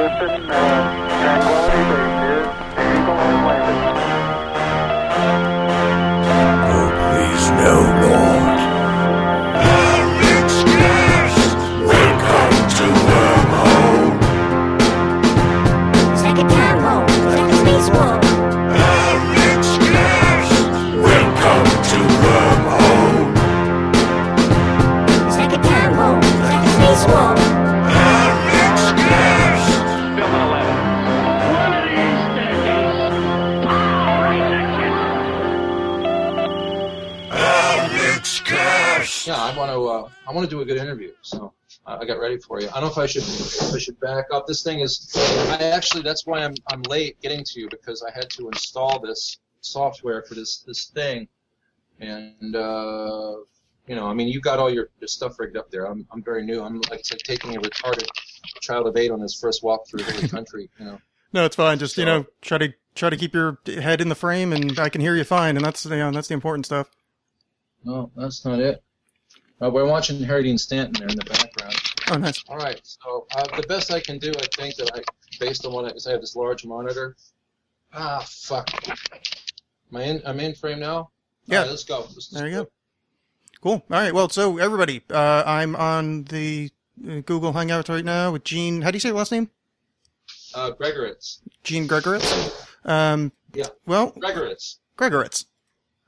Clifton, uh, Tranquility want to. Uh, I want to do a good interview, so I I got ready for you. I don't know if I should. If I should back up. This thing is. I actually. That's why I'm. I'm late getting to you because I had to install this software for this this thing, and uh, you know, I mean, you got all your, your stuff rigged up there. I'm. I'm very new. I'm like I said, taking a retarded child of eight on his first walk through the country. You know. No, it's fine. Just you know, try to try to keep your head in the frame, and I can hear you fine, and that's you know, that's the important stuff. No, that's not it. Uh, we're watching Harry Dean Stanton there in the background. Oh, nice. All right. So uh, the best I can do, I think that I, based on what I, 'cause I have this large monitor. Ah, fuck. Am I in? I'm in frame now. Yeah. right, let's go. Let's- There you go. Cool. All right. Well, so everybody, uh, I'm on the uh, Google Hangouts right now with Gene. How do you say your last name? Uh, Gregorits. Gene Gregorits. Um, Yeah. well, Gregorits. Gregorits.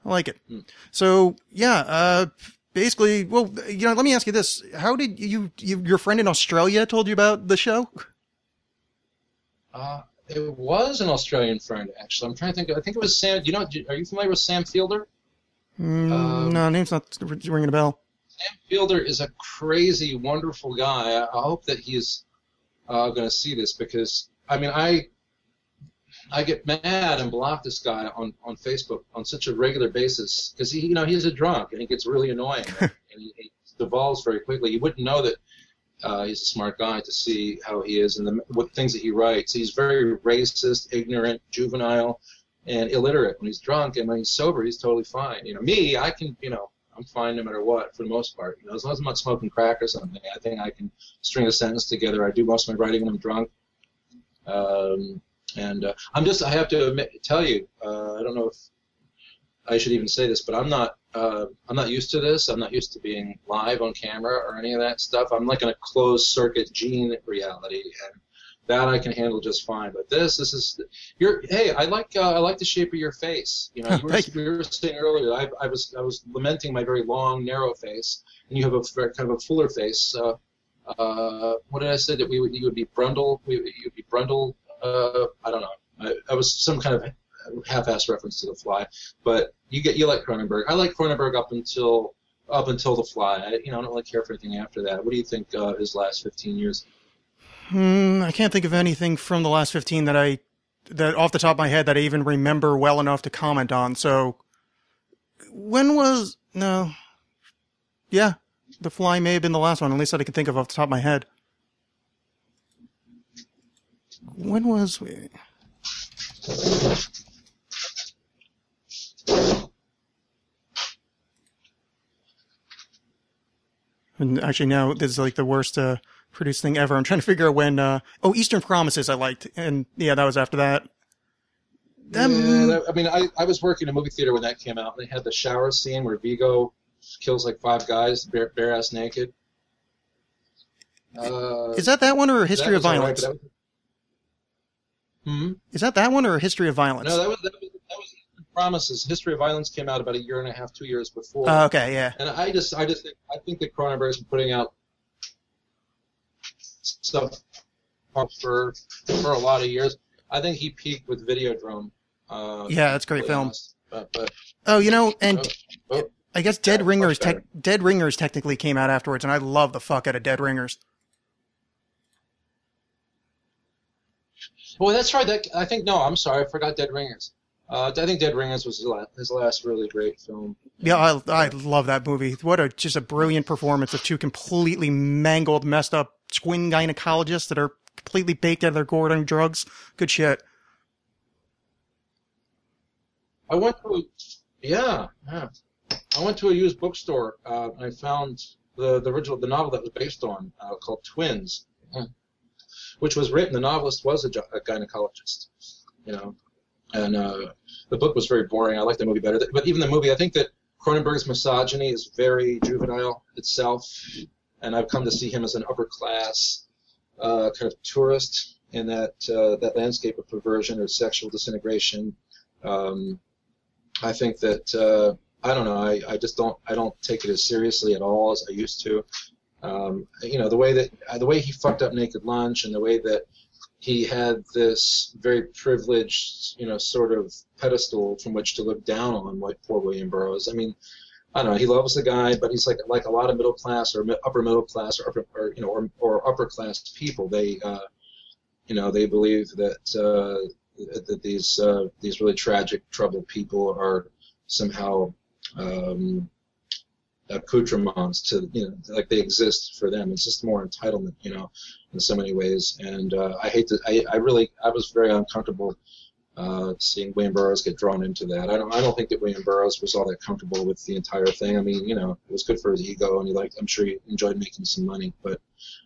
I like it. Hmm. So yeah, uh, basically, well, you know, let me ask you this: How did you, you your friend in Australia told you about the show? Uh, it was an Australian friend, actually. I'm trying to think. I think it was Sam. You know, are you familiar with Sam Fielder? Mm, Um, no, name's not ringing a bell. Sam Fielder is a crazy, wonderful guy. I, I hope that he's uh, going to see this because I mean, I I get mad and block this guy on, on Facebook on such a regular basis because he, you know, he's a drunk and he gets really annoying and he, he devolves very quickly. You wouldn't know that uh, he's a smart guy to see how he is and the what things that he writes. He's very racist, ignorant, juvenile, and illiterate when he's drunk, and when he's sober, he's totally fine. You know, me, I can, you know, I'm fine no matter what for the most part. You know, as long as I'm not smoking crack or something, I think I can string a sentence together. I do most of my writing when I'm drunk. Um, and uh, I'm just, I have to admit, tell you, uh, I don't know if I should even say this, but I'm not, uh, I'm not used to this. I'm not used to being live on camera or any of that stuff. I'm like in a closed circuit gene reality, and that I can handle just fine. But this, this is, you're, hey, I like, uh, I like the shape of your face. You know, you were, Thank we were saying earlier, I, I was, I was lamenting my very long, narrow face, and you have a very, kind of a fuller face. Uh, uh, what did I say that we would, you would be Brundle, we, you would be Brundle, uh, I don't know. I, was some kind of half-assed reference to The Fly, but you get you like Cronenberg. I like Cronenberg up until up until The Fly. I, you know, I don't really care for anything after that. What do you think uh, his last 15 years? Hmm, I can't think of anything from the last 15 that I, that off the top of my head that I even remember well enough to comment on. So, when was, no. Yeah, The Fly may have been the last one, at least that I can think of off the top of my head. When was we? And actually, now this is like the worst uh, produced thing ever. I'm trying to figure out when. Uh, oh, Eastern Promises I liked, and yeah, that was after that. Yeah, I mean, I, I was working in a movie theater when that came out. and They had the shower scene where Viggo kills like five guys, bare, bare ass naked. Uh, is that that one or History of Violence? right, Violence? but that was- Hmm? Is that that one or History of Violence? No, that was that was, that was Promises. History of Violence came out about a year and a half, two years before. Uh, okay, yeah. And I just, I just think, I think that Cronenberg's been putting out stuff for for a lot of years. I think he peaked with Videodrome. Uh, Yeah, that's a great film. But, but Oh, you know, and oh, oh, I guess Dead Ringers, tech Dead Ringers technically came out afterwards, and I love the fuck out of Dead Ringers. Well, that's right. That I think no, I'm sorry, I forgot Dead Ringers. Uh, I think Dead Ringers was his last, his last really great film. Yeah, I, I love that movie. What a just a brilliant performance of two completely mangled, messed up twin gynecologists that are completely baked out of their gourd on drugs. Good shit. I went to a, yeah, yeah. I went to a used bookstore. Uh, and I found the the original the novel that was based on uh, called Twins. Which was written. The novelist was a, a gynecologist, you know, and uh, the book was very boring. I like the movie better, but even the movie, I think that Cronenberg's misogyny is very juvenile itself, and I've come to see him as an upper class uh, kind of tourist in that uh, that landscape of perversion or sexual disintegration. Um, I think that uh, I don't know. I, I just don't I don't take it as seriously at all as I used to. Um, you know the way that uh, the way he fucked up Naked Lunch and the way that he had this very privileged you know sort of pedestal from which to look down on like poor William Burroughs. I mean. I don't know. He loves the guy, but he's like like a lot of middle class or upper middle class or upper or, you know or, or upper class people. They uh, you know they believe that uh, that these uh, these really tragic troubled people are somehow um, accoutrements to you know like they exist for them. It's just more entitlement, you know, in so many ways. And uh, I hate to. I, I really I was very uncomfortable uh, seeing William Burroughs get drawn into that. I don't I don't think that William Burroughs was all that comfortable with the entire thing. I mean, you know, it was good for his ego, and he liked. I'm sure he enjoyed making some money, but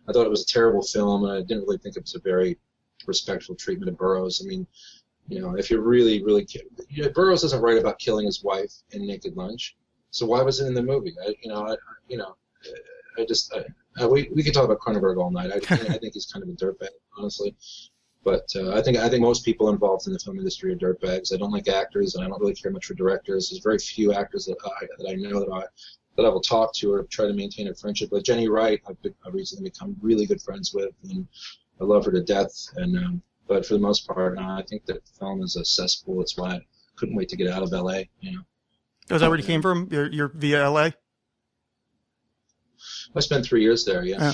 I thought it was a terrible film, and I didn't really think it was a very respectful treatment of Burroughs. I mean, you know, if you're really, really, you know, Burroughs doesn't write about killing his wife in Naked Lunch, so why was it in the movie? I, you know, I, you know, I just, I, we we could talk about Cronenberg all night. I, I think he's kind of a dirtbag, honestly. But uh, I think I think most people involved in the film industry are dirtbags. I don't like actors, and I don't really care much for directors. There's very few actors that I, that I know that I that I will talk to or try to maintain a friendship with. Jenny Wright, I've, be, I've recently become really good friends with, and I love her to death. And um, but for the most part, uh, I think that film is a cesspool. That's why I couldn't wait to get out of LA. You know, Oh, Is that where you came from? You're, you're via LA? I spent three years there. Yeah. Yeah.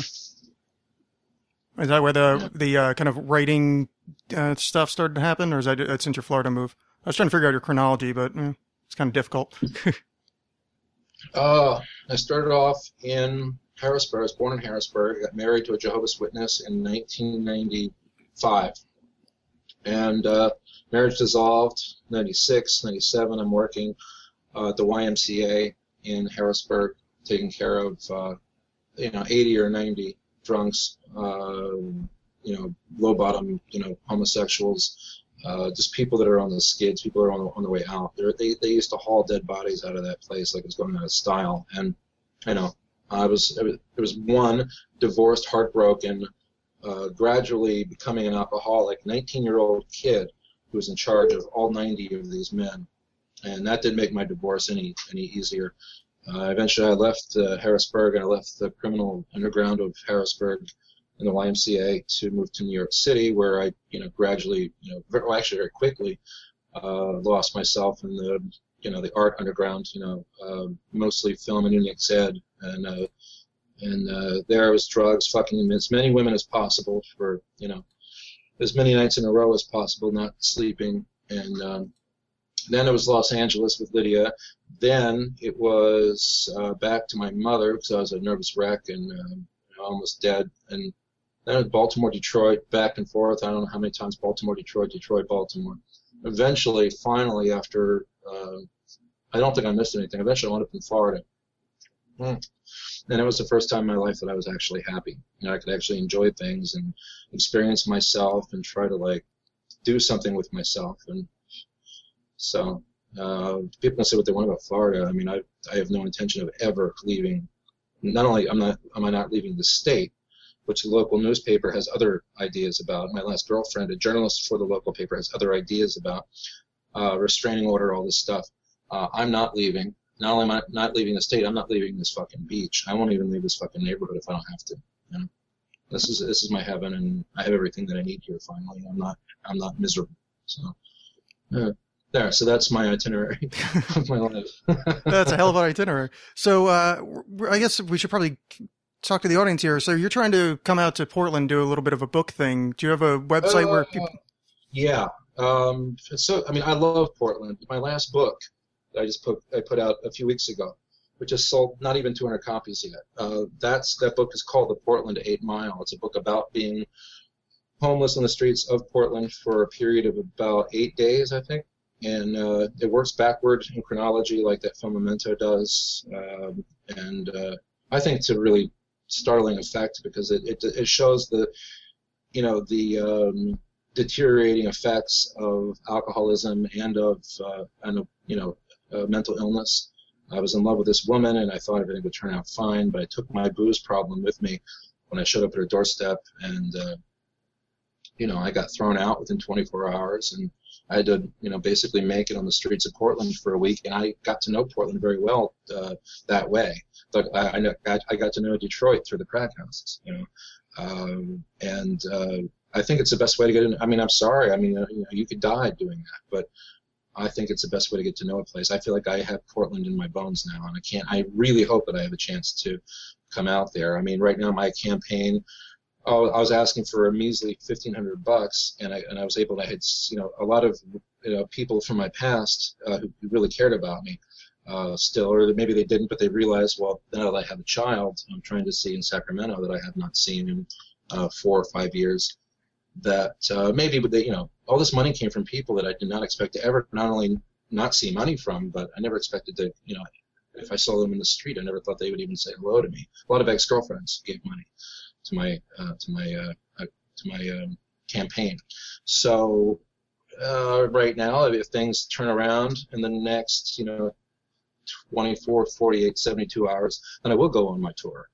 Is that where the the uh, kind of writing uh, stuff started to happen, or is that uh, since your Florida move? I was trying to figure out your chronology, but eh, it's kind of difficult. Uh, I started off in Harrisburg. I was born in Harrisburg. I Got married to a Jehovah's Witness in 1995. And uh, marriage dissolved 96, 97. I'm working uh, the YMCA in Harrisburg, taking care of, uh, you know, 80 or 90 drunks, uh, you know, low bottom, you know, homosexuals, uh, just people that are on the skids, people that are on the, on the way out. They're, they they used to haul dead bodies out of that place like it was going out of style. And you know, I was it was, one divorced, heartbroken, uh, gradually becoming an alcoholic, 19 year old kid who was in charge of all 90 of these men, and that didn't make my divorce any any easier. Uh, eventually, I left uh, Harrisburg and I left the criminal underground of Harrisburg and the YMCA to move to New York City, where I, you know, gradually, you know, very, well, actually very quickly, uh, lost myself in the, you know, the art underground, you know, uh, mostly film and Unix ed, and uh, and uh, there was drugs, fucking as many women as possible for, you know, as many nights in a row as possible, not sleeping, and um, then it was Los Angeles with Lydia. Then it was uh, back to my mother because I was a nervous wreck and um, almost dead, and then Baltimore, Detroit, back and forth. I don't know how many times Baltimore, Detroit, Detroit, Baltimore. Eventually, finally, after uh, I don't think I missed anything. Eventually, I wound up in Florida. Hmm. And it was the first time in my life that I was actually happy. You know, I could actually enjoy things and experience myself and try to like do something with myself. And so uh, people can say what they want about Florida. I mean, I I have no intention of ever leaving. Not only am not am I not leaving the state, which the local newspaper has other ideas about. My last girlfriend, a journalist for the local paper, has other ideas about uh, restraining order, all this stuff. Uh, I'm not leaving. Not only am I not leaving the state, I'm not leaving this fucking beach. I won't even leave this fucking neighborhood if I don't have to. You know? This is this is my heaven, and I have everything that I need here. Finally, I'm not I'm not miserable. So uh, there. So that's my itinerary of my life. That's a hell of an itinerary. So uh, I guess we should probably talk to the audience here. So you're trying to come out to Portland, do a little bit of a book thing. Do you have a website where people? Uh, Yeah. Um, so, I mean, I love Portland. My last book that I just put I put out a few weeks ago, which has sold not even 200 copies yet. Uh, that's that book is called The Portland Eight Mile. It's a book about being homeless on the streets of Portland for a period of about eight days, I think. And uh, it works backward in chronology, like that film Memento does. Um, and uh, I think it's a really startling effect because it, it, it shows the you know, the um, deteriorating effects of alcoholism and of uh, and of you know mental illness. I was in love with this woman, and I thought everything would turn out fine. But I took my booze problem with me when I showed up at her doorstep, and uh, you know, I got thrown out within 24 hours, and I had to, you know, basically make it on the streets of Portland for a week, and I got to know Portland very well uh, that way. But I, I, I got to know Detroit through the crack houses, you know, um, and uh, I think it's the best way to get in. I mean, I'm sorry, I mean, uh, you know, you could die doing that, but I think it's the best way to get to know a place. I feel like I have Portland in my bones now, and I can't. I really hope that I have a chance to come out there. I mean, right now my campaign I was asking for a measly fifteen hundred bucks, and I and I was able to had you know a lot of you know people from my past uh, who, who really cared about me uh, still, or maybe they didn't, but they realized well now that I have a child, I'm trying to see in Sacramento that I have not seen in uh, four or five years. That uh, maybe they, you know all this money came from people that I did not expect to ever not only not see money from, but I never expected to you know if I saw them in the street, I never thought they would even say hello to me. A lot of ex-girlfriends gave money to my uh, to my uh, uh, to my um, campaign. So uh, right now, if things turn around in the next, you know, 24, 48, 72 hours, then I will go on my tour.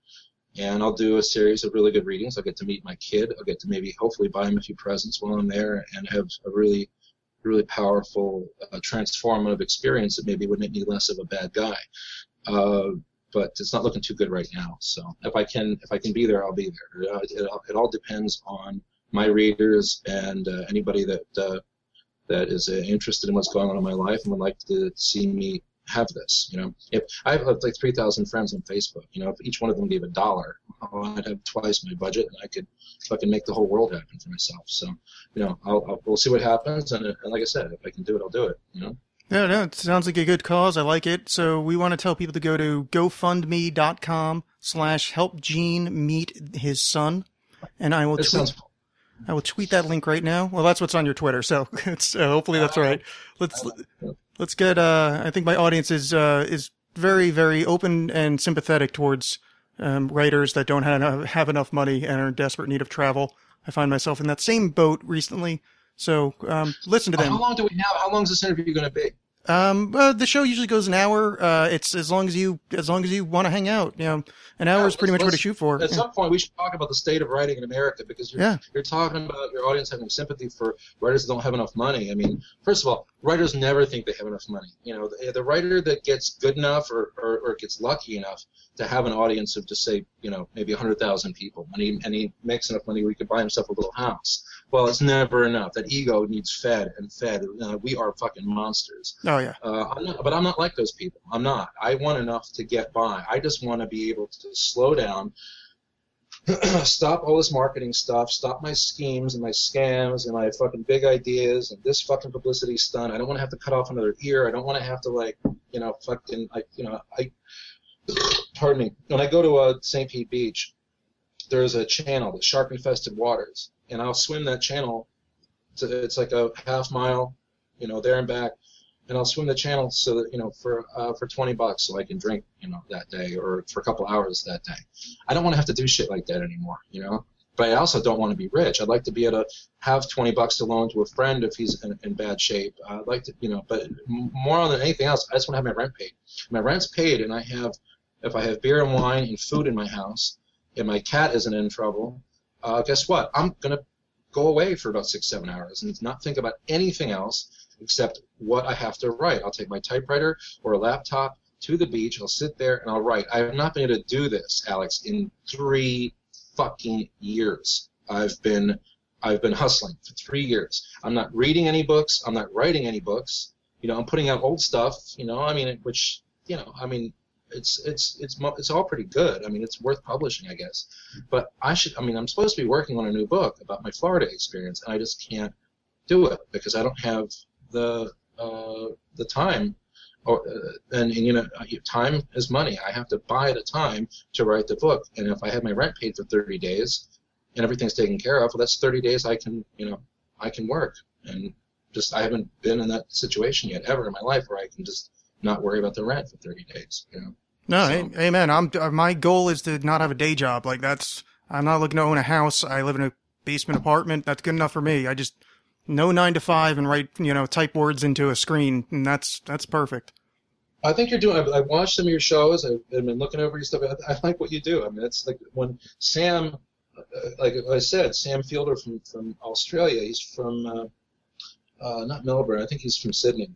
And I'll do a series of really good readings. I'll get to meet my kid. I'll get to maybe hopefully buy him a few presents while I'm there and have a really, really powerful, uh, transformative experience that maybe would make me less of a bad guy. Uh, but it's not looking too good right now. So if I can if I can be there, I'll be there. Uh, it, it all depends on my readers and uh, anybody that uh, that is uh, interested in what's going on in my life and would like to see me have this. You know, if I have like three thousand friends on Facebook, you know, if each one of them gave a dollar, oh, I'd have twice my budget, and I could fucking make the whole world happen for myself. So, you know, I'll, I'll we'll see what happens, and, and like I said, if I can do it, I'll do it. You know. No, no, it sounds like a good cause. I like it. So we want to tell people to go to gofundme.com slash help Gene meet his son. And I will tweet, sounds I will tweet that link right now. Well, that's what's on your Twitter. So it's, uh, hopefully that's right. Let's, let's get, uh, I think my audience is, uh, is very, very open and sympathetic towards, um, writers that don't have, have enough money and are in desperate need of travel. I find myself in that same boat recently. So, um, listen to them. How long do we have? How long is this interview going to be? Um, uh, the show usually goes an hour. Uh, it's as long as you as long as you want to hang out. You know, an hour is pretty much what I shoot for. At Yeah. some point, we should talk about the state of writing in America because you're, Yeah. you're talking about your audience having sympathy for writers that don't have enough money. I mean, first of all, writers never think they have enough money. You know, the, the writer that gets good enough or, or, or gets lucky enough to have an audience of just say, you know, maybe 100,000 people, and he, and he makes enough money where he could buy himself a little house. Well, it's never enough. That ego needs fed and fed. Uh, we are fucking monsters. Oh yeah. Uh, I'm not, but I'm not like those people. I'm not. I want enough to get by. I just want to be able to slow down, stop all this marketing stuff, stop my schemes and my scams and my fucking big ideas and this fucking publicity stunt. I don't want to have to cut off another ear. I don't want to have to like, you know, fucking, I, you know, I. Pardon me. When I go to uh, St. Pete Beach, there's a channel, the shark infested waters, and I'll swim that channel. It's, it's like a half mile, you know, there and back and I'll swim the channel so that you know for uh, for 20 bucks so I can drink you know that day or for a couple hours that day. I don't want to have to do shit like that anymore, you know. But I also don't want to be rich. I'd like to be able to have 20 bucks to loan to a friend if he's in, in bad shape. I'd like to, you know, but more than anything else, I just want to have my rent paid. My rent's paid, and I have, if I have beer and wine and food in my house, and my cat isn't in trouble, uh, guess what? I'm gonna go away for about six, seven hours and not think about anything else except what I have to write. I'll take my typewriter or a laptop to the beach. I'll sit there and I'll write. I have not been able to do this, Alexx, in three fucking years. I've been I've been hustling for three years. I'm not reading any books. I'm not writing any books. You know, I'm putting out old stuff. You know, I mean, which you know, I mean, it's it's it's it's all pretty good. I mean, it's worth publishing, I guess. But I should. I mean, I'm supposed to be working on a new book about my Florida experience, and I just can't do it because I don't have the uh, the time. Or, uh, and, and you know, time is money. I have to buy the time to write the book. And if I have my rent paid for 30 days, and everything's taken care of, well, that's 30 days I can, you know, I can work. And just I haven't been in that situation yet ever in my life where I can just not worry about the rent for 30 days. You know. No, So- amen. I'm uh, my goal is to not have a day job. Like that's I'm not looking to own a house. I live in a basement apartment. That's good enough for me. I just no nine to five and write you know type words into a screen, and that's that's perfect. I think you're doing. I've, I've watched some of your shows. I've, I've been looking over your stuff. I, I like what you do. I mean, it's like when Sam, uh, like I said, Sam Fielder from from Australia. He's from uh, uh, not Melbourne. I think he's from Sydney.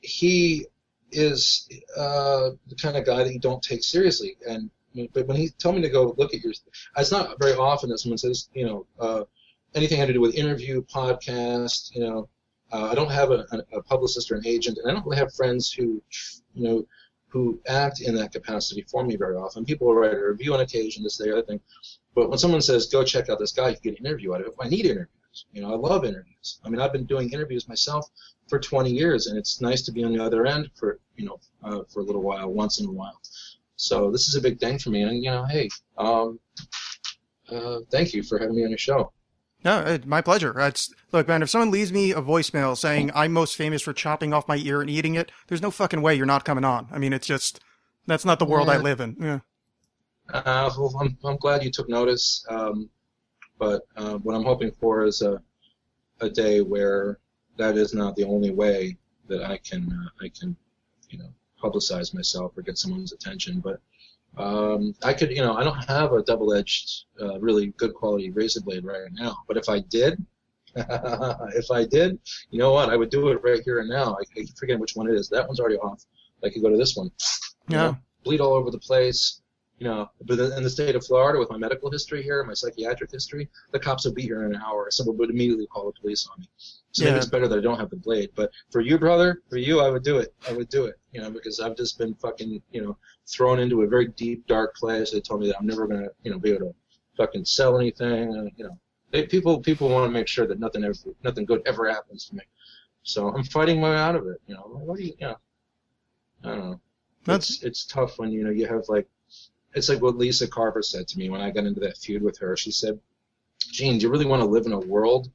He is uh, the kind of guy that you don't take seriously. And but when he told me to go look at your, it's not very often that someone says, you know, uh, anything had to do with interview, podcast. You know, uh, I don't have a, a publicist or an agent, and I don't really have friends who, you know, who act in that capacity for me very often. People will write a review on occasion, this, the other thing. But when someone says, "Go check out this guy," you get an interview out of it. I need interviews. You know, I love interviews. I mean, I've been doing interviews myself for 20 years, and it's nice to be on the other end for you know uh, for a little while, once in a while. So this is a big thing for me, and you know, hey, um, uh, thank you for having me on your show. No, uh, my pleasure. It's look, man. If someone leaves me a voicemail saying I'm most famous for chopping off my ear and eating it, there's no fucking way you're not coming on. I mean, it's just that's not the world I live in. Yeah. Uh, well, I'm, I'm glad you took notice, um, but uh, what I'm hoping for is a, a day where that is not the only way that I can uh, I can you know publicize myself or get someone's attention. But um, I could you know I don't have a double-edged, uh, really good quality razor blade right now. But if I did, if I did, you know what? I would do it right here and now. I, I forgetting which one it is. That one's already off. I could go to this one. You Yeah. know, bleed all over the place. You know, but in the state of Florida, with my medical history here, my psychiatric history, the cops would be here in an hour. Someone would immediately call the police on me. So maybe it's better that I don't have the blade. But for you, brother, for you, I would do it. I would do it. You know, because I've just been fucking, you know, thrown into a very deep, dark place. They told me that I'm never gonna, you know, be able to fucking sell anything. And, you know, they, people people want to make sure that nothing ever, nothing good ever happens to me. So I'm fighting my way out of it. You know, what do you, you know, I don't know. That's- It's it's tough when you know you have like, it's like what Lisa Carver said to me when I got into that feud with her. She said, "Gene, do you really want to live in a world,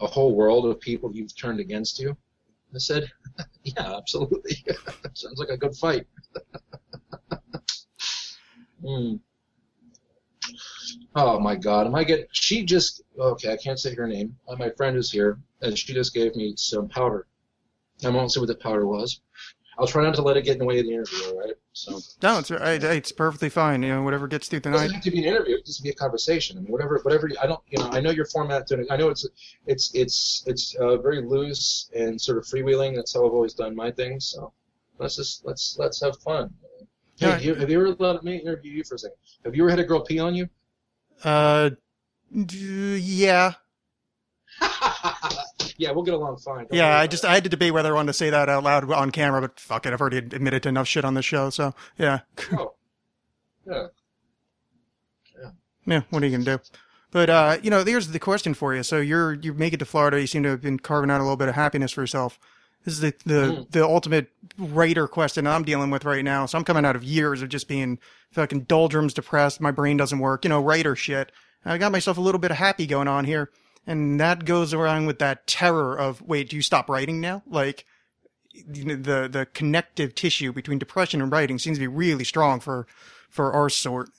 a whole world of people you've turned against you?" I said, "Yeah, absolutely. Sounds like a good fight." Hmm. Oh my God, am I getting? She just okay. I can't say her name. My friend is here, and she just gave me some powder. I won't say what the powder was. I'll try not to let it get in the way of the interview. All right. So No, it's I- it's perfectly fine. You know, whatever gets through the it night. doesn't have to be an interview. It just be a conversation. I mean, whatever, whatever. I don't, you know, I know your format. I know it's, it's, it's, it's uh, very loose and sort of freewheeling. That's how I've always done my things. So let's just let's let's have fun. Hey, you, have you ever let me interview you for a second? Have you ever had a girl pee on you? Uh, d- yeah, yeah, we'll get along fine. Don't yeah. I just it. I had to debate whether I wanted to say that out loud on camera, but fuck it, I've already admitted to enough shit on this show. So yeah, Oh. Yeah. yeah. What are you gonna do? But uh, you know, here's the question for you. So you're you make it to Florida. You seem to have been carving out a little bit of happiness for yourself. This is the the, Mm. the ultimate writer question I'm dealing with right now. So I'm coming out of years of just being fucking doldrums, depressed. My brain doesn't work. You know, writer shit. I got myself a little bit of happy going on here, and that goes around with that terror of wait, do you stop writing now? Like you know, the the connective tissue between depression and writing seems to be really strong for for our sort.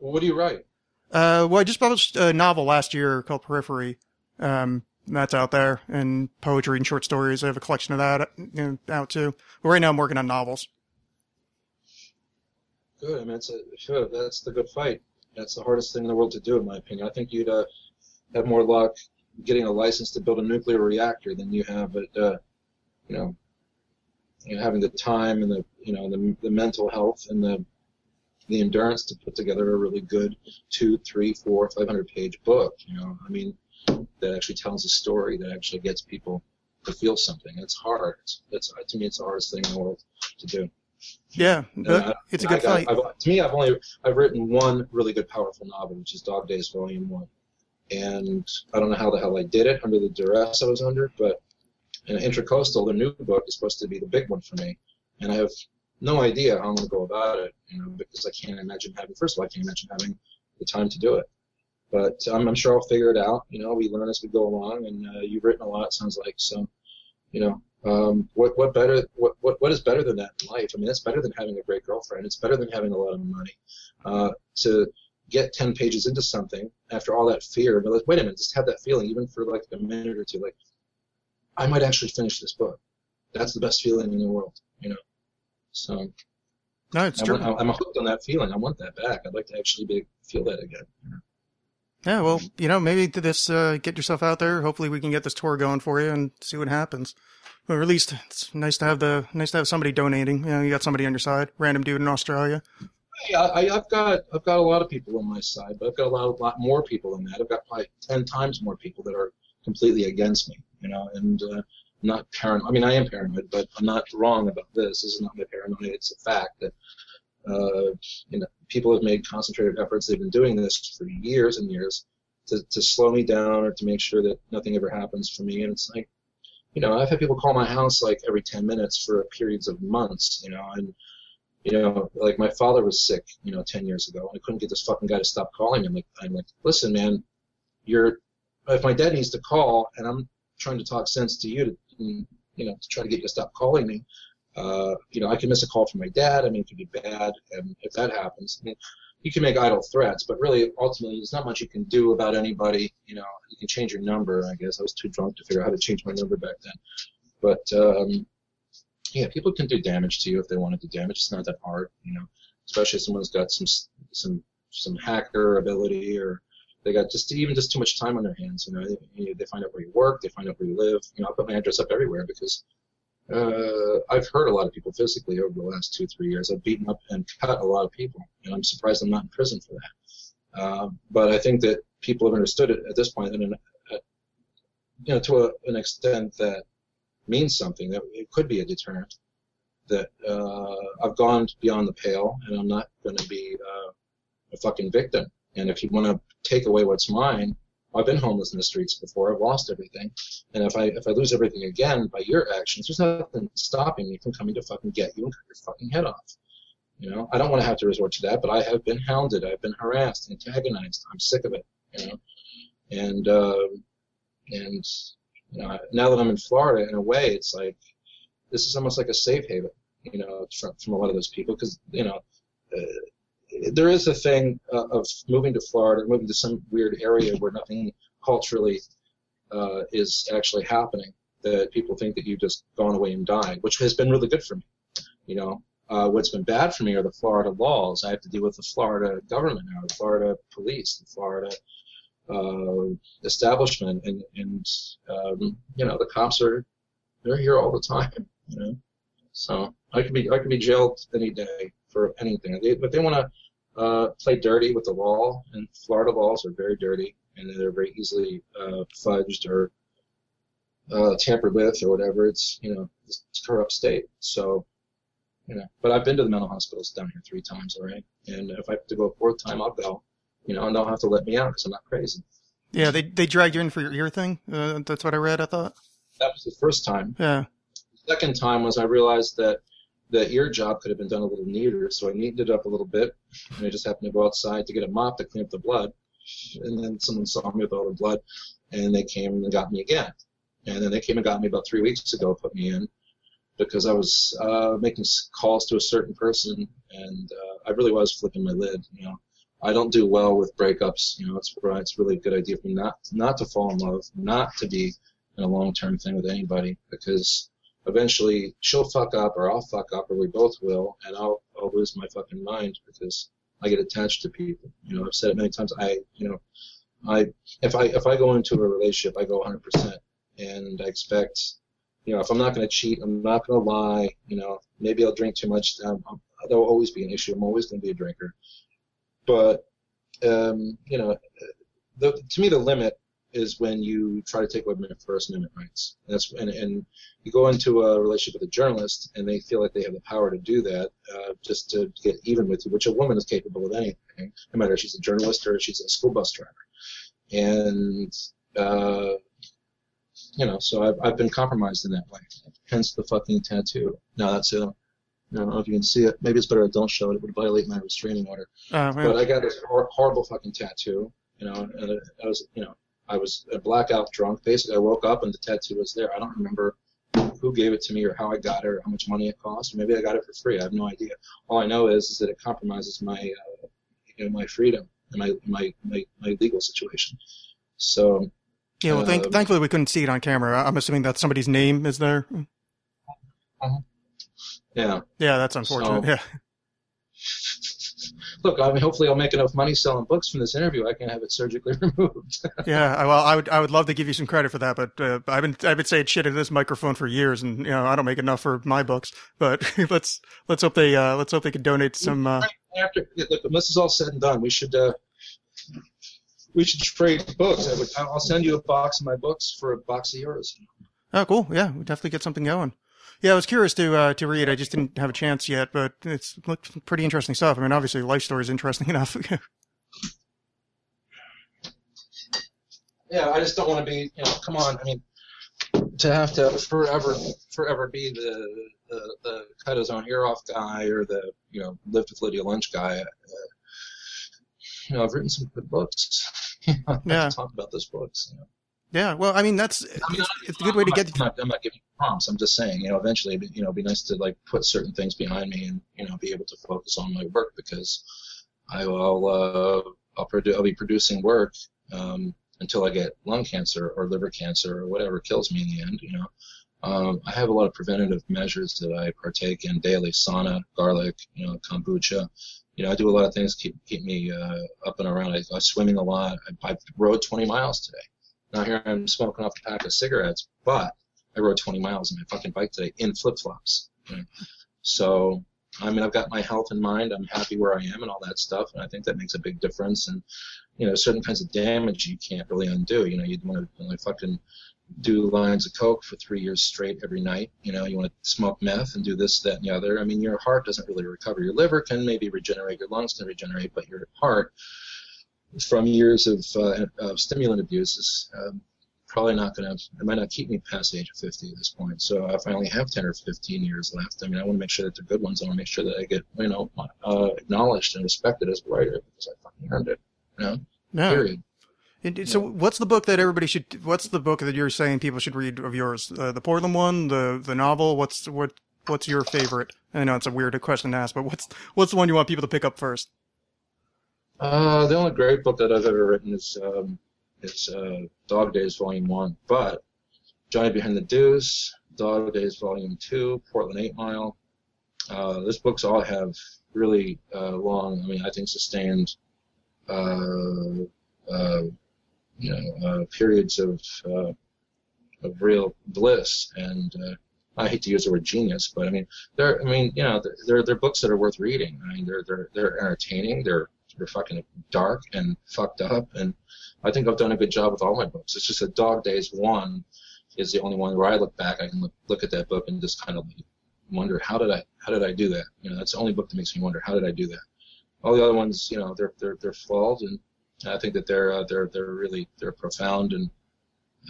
Well, what do you write? Uh, well, I just published a novel last year called Periphery. Um, that's out there, and poetry and short stories. I have a collection of that you know, out too. But right now, I'm working on novels. Good. I mean, it's a, sure, that's the good fight. That's the hardest thing in the world to do, in my opinion. I think you'd uh, have more luck getting a license to build a nuclear reactor than you have at, uh, you know, you know, having the time and the, you know, the, the mental health and the, the endurance to put together a really good two, three, four, five hundred page book. You know, I mean, that actually tells a story that actually gets people to feel something. It's hard. It's, it's to me, it's the hardest thing in the world to do. Yeah, but I- it's a good got- fight. I've- to me, I've only I've written one really good, powerful novel, which is Dog Days Volume One, and I don't know how the hell I did it under the duress I was under, but in Intracoastal, the new book is supposed to be the big one for me, and I have no idea how I'm going to go about it, you know, because I can't imagine having. First of all, I can't imagine having the time to do it, but I'm, I'm sure I'll figure it out. You know, we learn as we go along, and uh, you've written a lot. It sounds like so. You know, um, what what better what, what what is better than that in life? I mean, it's better than having a great girlfriend. It's better than having a lot of money. Uh, to get 10 pages into something after all that fear, but like, wait a minute, just have that feeling, even for like a minute or two, like, I might actually finish this book. That's the best feeling in the world, you know? So No, it's I true. want, I'm hooked on that feeling. I want that back. I'd like to actually be, feel that again. Yeah, well, you know, maybe this, uh, get yourself out there. Hopefully, we can get this tour going for you and see what happens. Or at least it's nice to have the nice to have somebody donating. You know, you got somebody on your side, random dude in Australia. I, I've got I've got a lot of people on my side, but I've got a lot, lot more people than that. I've got probably ten times more people that are completely against me, you know, and uh, not paranoid. I mean, I am paranoid, but I'm not wrong about this. This is not my paranoia. It's a fact that uh, you know people have made concentrated efforts. They've been doing this for years and years to to slow me down or to make sure that nothing ever happens for me. And it's like, you know, I've had people call my house like every ten minutes for periods of months, you know, and you know, like my father was sick, you know, 10 years ago, and I couldn't get this fucking guy to stop calling him. Like, I'm like, listen, man, you're, if my dad needs to call and I'm trying to talk sense to you to, you know, to try to get you to stop calling me, uh, you know, I can miss a call from my dad. I mean, it could be bad. And if that happens, I mean, you can make idle threats, but really, ultimately, there's not much you can do about anybody. You know, you can change your number, I guess. I was too drunk to figure out how to change my number back then. But, um, yeah, people can do damage to you if they want to do damage. It's not that hard, you know. Especially if someone's got some some some hacker ability, or they got just even just too much time on their hands. You know, they, they find out where you work, they find out where you live. You know, I put my address up everywhere because uh, I've hurt a lot of people physically over the last two three years. I've beaten up and cut a lot of people, and I'm surprised I'm not in prison for that. Uh, but I think that people have understood it at this point, and uh, you know, to a, an extent that means something that it could be a deterrent that uh, I've gone beyond the pale and I'm not going to be uh, a fucking victim. And if you want to take away what's mine, I've been homeless in the streets before. I've lost everything, and if I if I lose everything again by your actions, there's nothing stopping me from coming to fucking get you and cut your fucking head off. You know, I don't want to have to resort to that, but I have been hounded, I've been harassed, antagonized. I'm sick of it. You know, and uh, and you know, now that I'm in Florida, in a way, it's like this is almost like a safe haven, you know, from, from a lot of those people because you know uh, there is a thing uh, of moving to Florida, moving to some weird area where nothing culturally uh, is actually happening. That people think that you've just gone away and died, which has been really good for me. You know, uh, what's been bad for me are the Florida laws. I have to deal with the Florida government now, the Florida police, the Florida uh, establishment, and and um, you know the cops are they're here all the time. You know, so I could be I could be jailed any day for anything. They, but they want to uh, play dirty with the law, and Florida laws are very dirty, and they're very easily uh, fudged or uh, tampered with or whatever. It's you know it's a corrupt state. So you know, but I've been to the mental hospitals down here three times already, and if I have to go a fourth time, I'll go. You know, and they'll have to let me out because I'm not crazy. Yeah, they they dragged you in for your ear thing. Uh, that's what I read. I thought. That was the first time. Yeah. The second time was I realized that the ear job could have been done a little neater, so I neatened it up a little bit, and I just happened to go outside to get a mop to clean up the blood, and then someone saw me with all the blood, and they came and got me again, and then they came and got me about three weeks ago, put me in, because I was uh, making calls to a certain person, and uh, I really was flipping my lid, you know. I don't do well with breakups, you know. It's it's really a good idea for me not not to fall in love, not to be in a long term thing with anybody, because eventually she'll fuck up or I'll fuck up or we both will and I'll I'll lose my fucking mind because I get attached to people. You know, I've said it many times. I you know, I if I if I go into a relationship, I go 100%, and I expect, you know, if I'm not going to cheat, I'm not going to lie. You know, maybe I'll drink too much. Um, there'll always be an issue. I'm always going to be a drinker, but um, you know, the, to me the limit is when you try to take away First Amendment rights. That's and, and you go into a relationship with a journalist, and they feel like they have the power to do that, uh, just to get even with you, which a woman is capable of anything, no matter if she's a journalist or she's a school bus driver. And uh, you know, so I've I've been compromised in that way. Hence the fucking tattoo. No, that's a. I don't know if you can see it. Maybe it's better I don't show it. It would violate my restraining order. Uh, But I got this hor- horrible fucking tattoo, you know, and I was, you know, I was a blackout drunk. Basically, I woke up and the tattoo was there. I don't remember who gave it to me or how I got it or how much money it cost. Maybe I got it for free. I have no idea. All I know is, is that it compromises my, uh, you know, my freedom and my my my, my legal situation. So Yeah, well, thank, Um, thankfully we couldn't see it on camera. I'm assuming that somebody's name is there. Yeah. Yeah, that's unfortunate. So- yeah. Look, I mean, hopefully I'll make enough money selling books from this interview. I can have it surgically removed. Yeah, I- well, I would I would love to give you some credit for that, but uh, I've been I've been saying shit at this microphone for years, and you know I don't make enough for my books. But let's let's hope they uh, let's hope they can donate some. Uh, After look, when this is all said and done, we should uh, we should trade books. I would, I'll send you a box of my books for a box of yours. oh, cool. Yeah, we definitely get something going. Yeah, I was curious to uh, to read. I just didn't have a chance yet, but it's looked pretty interesting stuff. I mean, obviously, life story is interesting enough. Yeah, I just don't want to be, you know, come on. I mean, to have to forever, forever be the the, the cut his own ear off guy or the, you know, lived with Lydia Lunch guy. Uh, you know, I've written some good books. Yeah. talk about those books. You know. Yeah, well, I mean, that's I mean, it's, it's a good way to I'm get. I'm not, I'm not giving you prompts. I'm just saying, you know, eventually, you know, it'd be nice to like put certain things behind me and you know be able to focus on my work because I will uh, I'll produ- I'll be producing work um, until I get lung cancer or liver cancer or whatever kills me in the end. You know, um, I have a lot of preventative measures that I partake in daily: sauna, garlic, you know, kombucha. You know, I do a lot of things to keep keep me uh, up and around. I, I'm swimming a lot. I, I rode 20 miles today. Now here I'm smoking off a pack of cigarettes, but I rode 20 miles on my fucking bike today in flip flops. So, I mean, I've got my health in mind. I'm happy where I am and all that stuff, and I think that makes a big difference. And you know, certain kinds of damage you can't really undo. You know, you'd want to like fucking do lines of coke for three years straight every night. You know, you want to smoke meth and do this, that, and the other. I mean, your heart doesn't really recover. Your liver can maybe regenerate, your lungs can regenerate, but your heart, from years of, uh, of stimulant abuse, is um, probably not going to. It might not keep me past the age of 50 at this point. So if I only have 10 or 15 years left, I mean, I want to make sure that they're good ones. I want to make sure that I get, you know, uh, acknowledged and respected as a writer because I fucking earned it. You know, No. period. And- So, what's the book that everybody should? What's the book that you're saying people should read of yours? Uh, the Portland one, the the novel. What's what? What's your favorite? I know it's a weird question to ask, but what's what's the one you want people to pick up first? Uh, the only great book that I've ever written is um, is uh, Dog Days Volume One, but Johnny Behind the Deuce, Dog Days Volume Two, Portland Eight Mile. Uh, those books all have really uh, long, I mean, I think sustained, uh, uh, you know, periods of of real bliss. And I hate to use the word genius, but I mean, they're, I mean, you know, they're they're books that are worth reading. I mean, they're they're they're entertaining. They're they're fucking dark and fucked up, and I think I've done a good job with all my books. It's just that Dog Days One is the only one where I look back, I can look, look at that book and just kind of wonder how did I how did I do that? You know, that's the only book that makes me wonder how did I do that. All the other ones, you know, they're they're they're flawed, and I think that they're uh, they're they're really they're profound and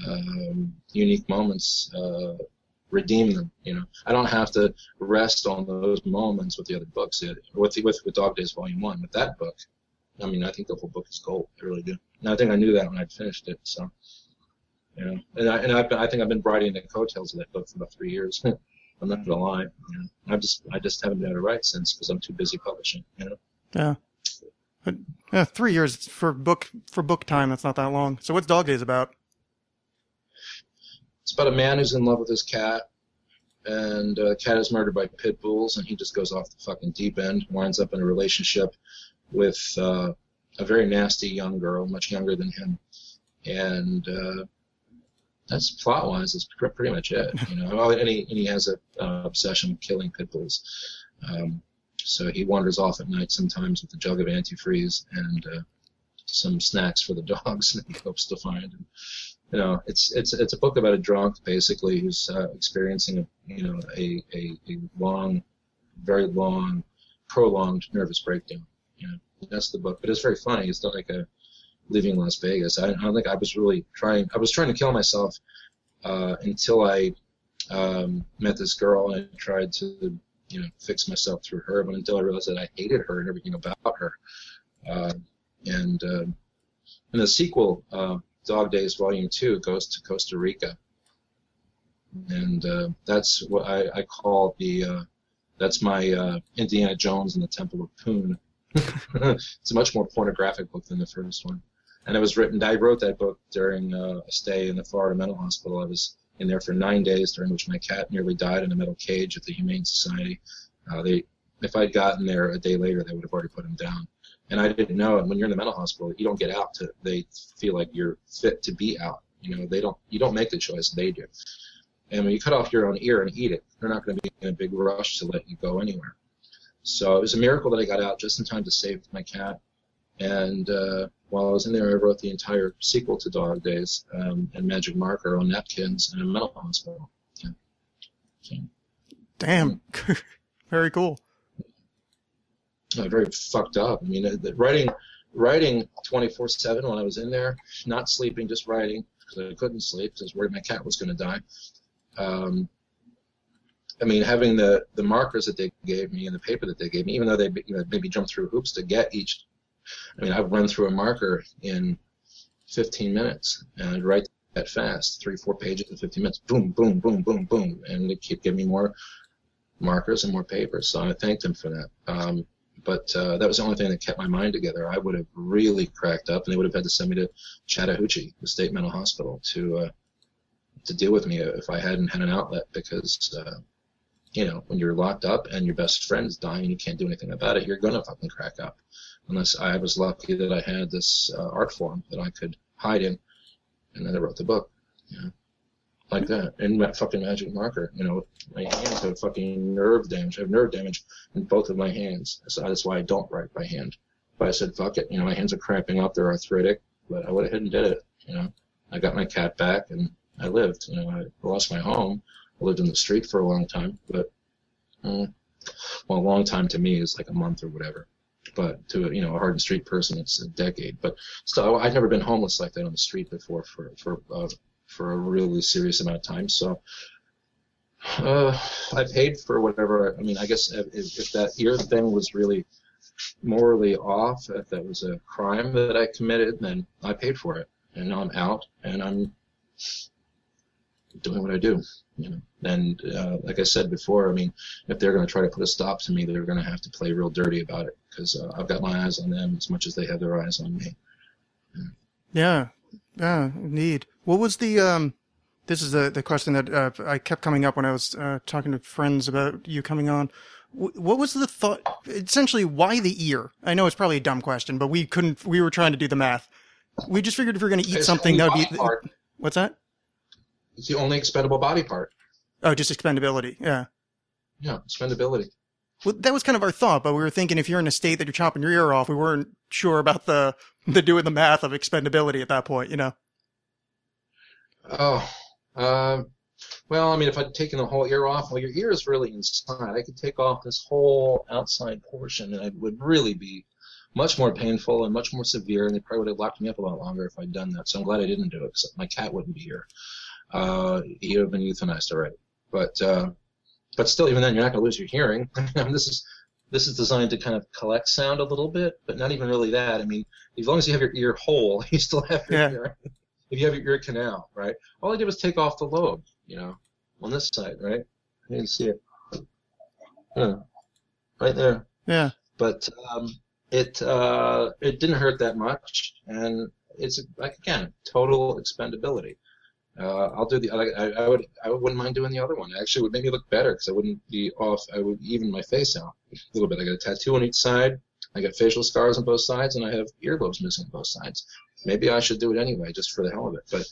um, unique moments. Uh, redeem them. You know, I don't have to rest on those moments with the other books. It- With with with Dog Days Volume One, with that book, I mean, I think the whole book is gold. I really do. And I think I knew that when I'd finished it. So, you know, and I and I've been, I think I've been riding the coattails of that book for about three years. I'm not gonna lie. You know, I just I just haven't been able to write since because I'm too busy publishing. You know. Yeah. But, yeah, three years for book for book time. That's not that long. So, what's Dog Days about? It's about a man who's in love with his cat, and uh, the cat is murdered by pit bulls, and he just goes off the fucking deep end, winds up in a relationship with uh, a very nasty young girl, much younger than him, and uh, that's plot wise. That's pretty much it, you know. Oh, and he and he has a uh, obsession with killing pit bulls, um, so he wanders off at night sometimes with a jug of antifreeze and uh, some snacks for the dogs that he hopes to find. And, you know, it's it's it's a book about a drunk basically who's uh, experiencing a you know a, a a long, very long, prolonged nervous breakdown. You know, that's the book. But it's very funny. It's not like a leaving Las Vegas. I, I don't think I was really trying. I was trying to kill myself uh, until I um, met this girl and tried to you know fix myself through her. But until I realized that I hated her and everything about her. Uh, and uh, and the sequel. Uh, Dog Days Volume Two goes to Costa Rica, and uh, that's what I, I call the uh, that's my uh, Indiana Jones and the Temple of Poon it's a much more pornographic book than the first one. And it was written. I wrote that book during uh, a stay in the Florida Mental Hospital. I was in there for nine days, during which my cat nearly died in a metal cage at the Humane Society. Uh, they, if I'd gotten there a day later, they would have already put him down. And I didn't know. And when you're in the mental hospital, you don't get out to. They feel like you're fit to be out. You know, they don't. You don't make the choice. They do. And when you cut off your own ear and eat it, they're not going to be in a big rush to let you go anywhere. So it was a miracle that I got out just in time to save my cat. And uh, while I was in there, I wrote the entire sequel to Dog Days um, and Magic Marker on napkins in a mental hospital. Yeah. Damn. Very cool. Uh, very fucked up. I mean, the writing, writing 24/7 when I was in there, not sleeping, just writing because I couldn't sleep because I was worried my cat was going to die. Um, I mean, having the the markers that they gave me and the paper that they gave me, even though they you know, maybe jumped through hoops to get each. I mean, I'd run through a marker in 15 minutes and I'd write that fast, three, four pages in 15 minutes. Boom, boom, boom, boom, boom, and they keep giving me more markers and more papers. So I thanked them for that. Um, but uh, that was the only thing that kept my mind together. I would have really cracked up, and they would have had to send me to Chattahoochee, the state mental hospital, to uh, to deal with me if I hadn't had an outlet. Because uh, you know, when you're locked up and your best friend's dying, and you can't do anything about it. You're gonna fucking crack up. Unless I was lucky that I had this uh, art form that I could hide in, and then I wrote the book. You know, like that, and that fucking magic marker. You know, my hands have fucking nerve damage. I have nerve damage in both of my hands. So that's why I don't write by hand. But I said, fuck it. You know, my hands are cramping up. They're arthritic. But I went ahead and did it. You know, I got my cat back and I lived. You know, I lost my home. I lived in the street for a long time. But, uh, well, a long time to me is like a month or whatever. But to you know a hardened street person, it's a decade. But still, I've never been homeless like that on the street before for for uh, for a really serious amount of time. So uh, I paid for whatever. I mean, I guess if, if that ear thing was really morally off, if that was a crime that I committed, then I paid for it, and now I'm out, and I'm doing what I do. You know, and uh, like I said before, I mean, if they're going to try to put a stop to me, they're going to have to play real dirty about it because uh, I've got my eyes on them as much as they have their eyes on me. Yeah. Yeah, indeed. What was the um this is the the question that uh, I kept coming up when I was uh, talking to friends about you coming on. W- what was the thought essentially why the ear? I know it's probably a dumb question, but we couldn't we were trying to do the math. We just figured if we are going to eat It's something that would be part. What's that? It's the only expendable body part. Oh, just expendability. Yeah. Yeah, expendability. Well, that was kind of our thought, but we were thinking if you're in a state that you're chopping your ear off, we weren't sure about the the doing the math of expendability at that point, you know. Oh, um, well, I mean, if I'd taken the whole ear off, well, your ear is really inside. I could take off this whole outside portion, and it would really be much more painful and much more severe, and they probably would have locked me up a lot longer if I'd done that. So I'm glad I didn't do it, because my cat wouldn't be here. Uh, he would have been euthanized already. But, uh, but still, even then, you're not going to lose your hearing. this is this is designed to kind of collect sound a little bit, but not even really that. I mean, as long as you have your ear whole, you still have your Yeah. hearing. If you have your ear canal, right? All I did was take off the lobe, you know, on this side, right? You can see it. Yeah. Right there. Yeah. But um, it uh, it didn't hurt that much, and it's like again total expendability. Uh, I'll do the. I, I would. I wouldn't mind doing the other one. Actually, it would make me look better because I wouldn't be off. I would even my face out a little bit. I got a tattoo on each side. I got facial scars on both sides, and I have earlobes missing on both sides. Maybe I should do it anyway, just for the hell of it. But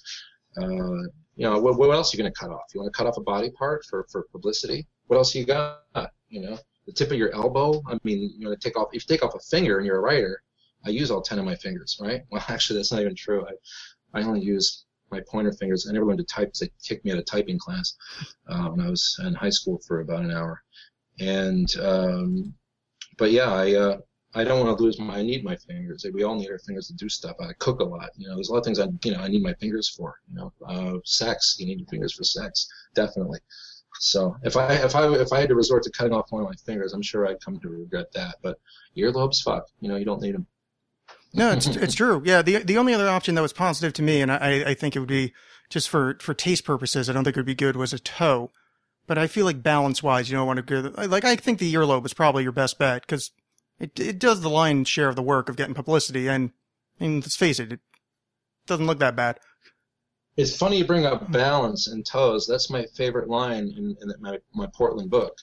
uh, you know, what, what else are you going to cut off? You want to cut off a body part for for publicity? What else you got? You know, the tip of your elbow. I mean, you want to take off. If you take off a finger and you're a writer, I use all ten of my fingers, right? Well, actually, that's not even true. I I only use my pointer fingers. I never learned to type they kicked me out of typing class uh, when I was in high school for about an hour. And um, but yeah, I uh, I don't want to lose my. I need my fingers. We all need our fingers to do stuff. I cook a lot. You know, there's a lot of things I you know I need my fingers for. You know, uh, sex. You need your fingers for sex, definitely. So if I if I if I had to resort to cutting off one of my fingers, I'm sure I'd come to regret that. But earlobes, fuck. You know, you don't need them. No, it's it's true. Yeah, the the only other option that was positive to me, and I I think it would be just for for taste purposes, I don't think it would be good was a toe. But I feel like balance wise, you don't want to go like I think the earlobe is probably your best bet because it it does the lion's share of the work of getting publicity, and I mean, let's face it, it doesn't look that bad. It's funny you bring up balance and toes. That's my favorite line in, in my, my Portland book.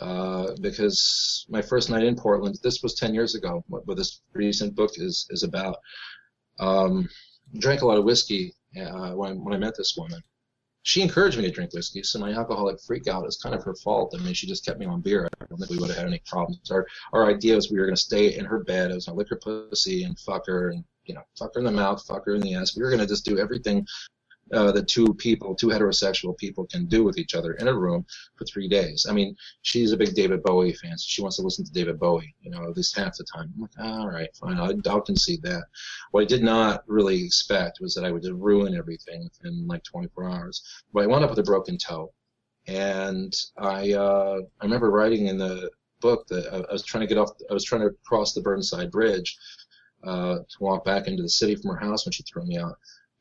Uh, because my first night in Portland, this was 10 years ago, what, what this recent book is, is about. Um, drank a lot of whiskey uh, when, when I met this woman. She encouraged me to drink whiskey, so my alcoholic freak out is kind of her fault. I mean, she just kept me on beer. I don't think we would have had any problems. Our, our idea was we were going to stay in her bed. I was going to lick her pussy and fuck her and, you know, fuck her in the mouth, fuck her in the ass. We were going to just do everything uh, that two people, two heterosexual people can do with each other in a room for three days. I mean, she's a big David Bowie fan, so she wants to listen to David Bowie, you know, at least half the time. I'm like, all right, fine, I'll, I'll concede that. What I did not really expect was that I would just ruin everything in like 24 hours. But I wound up with a broken toe. And I, uh, I remember writing in the book that I, I was trying to get off, I was trying to cross the Burnside Bridge, uh, to walk back into the city from her house when she threw me out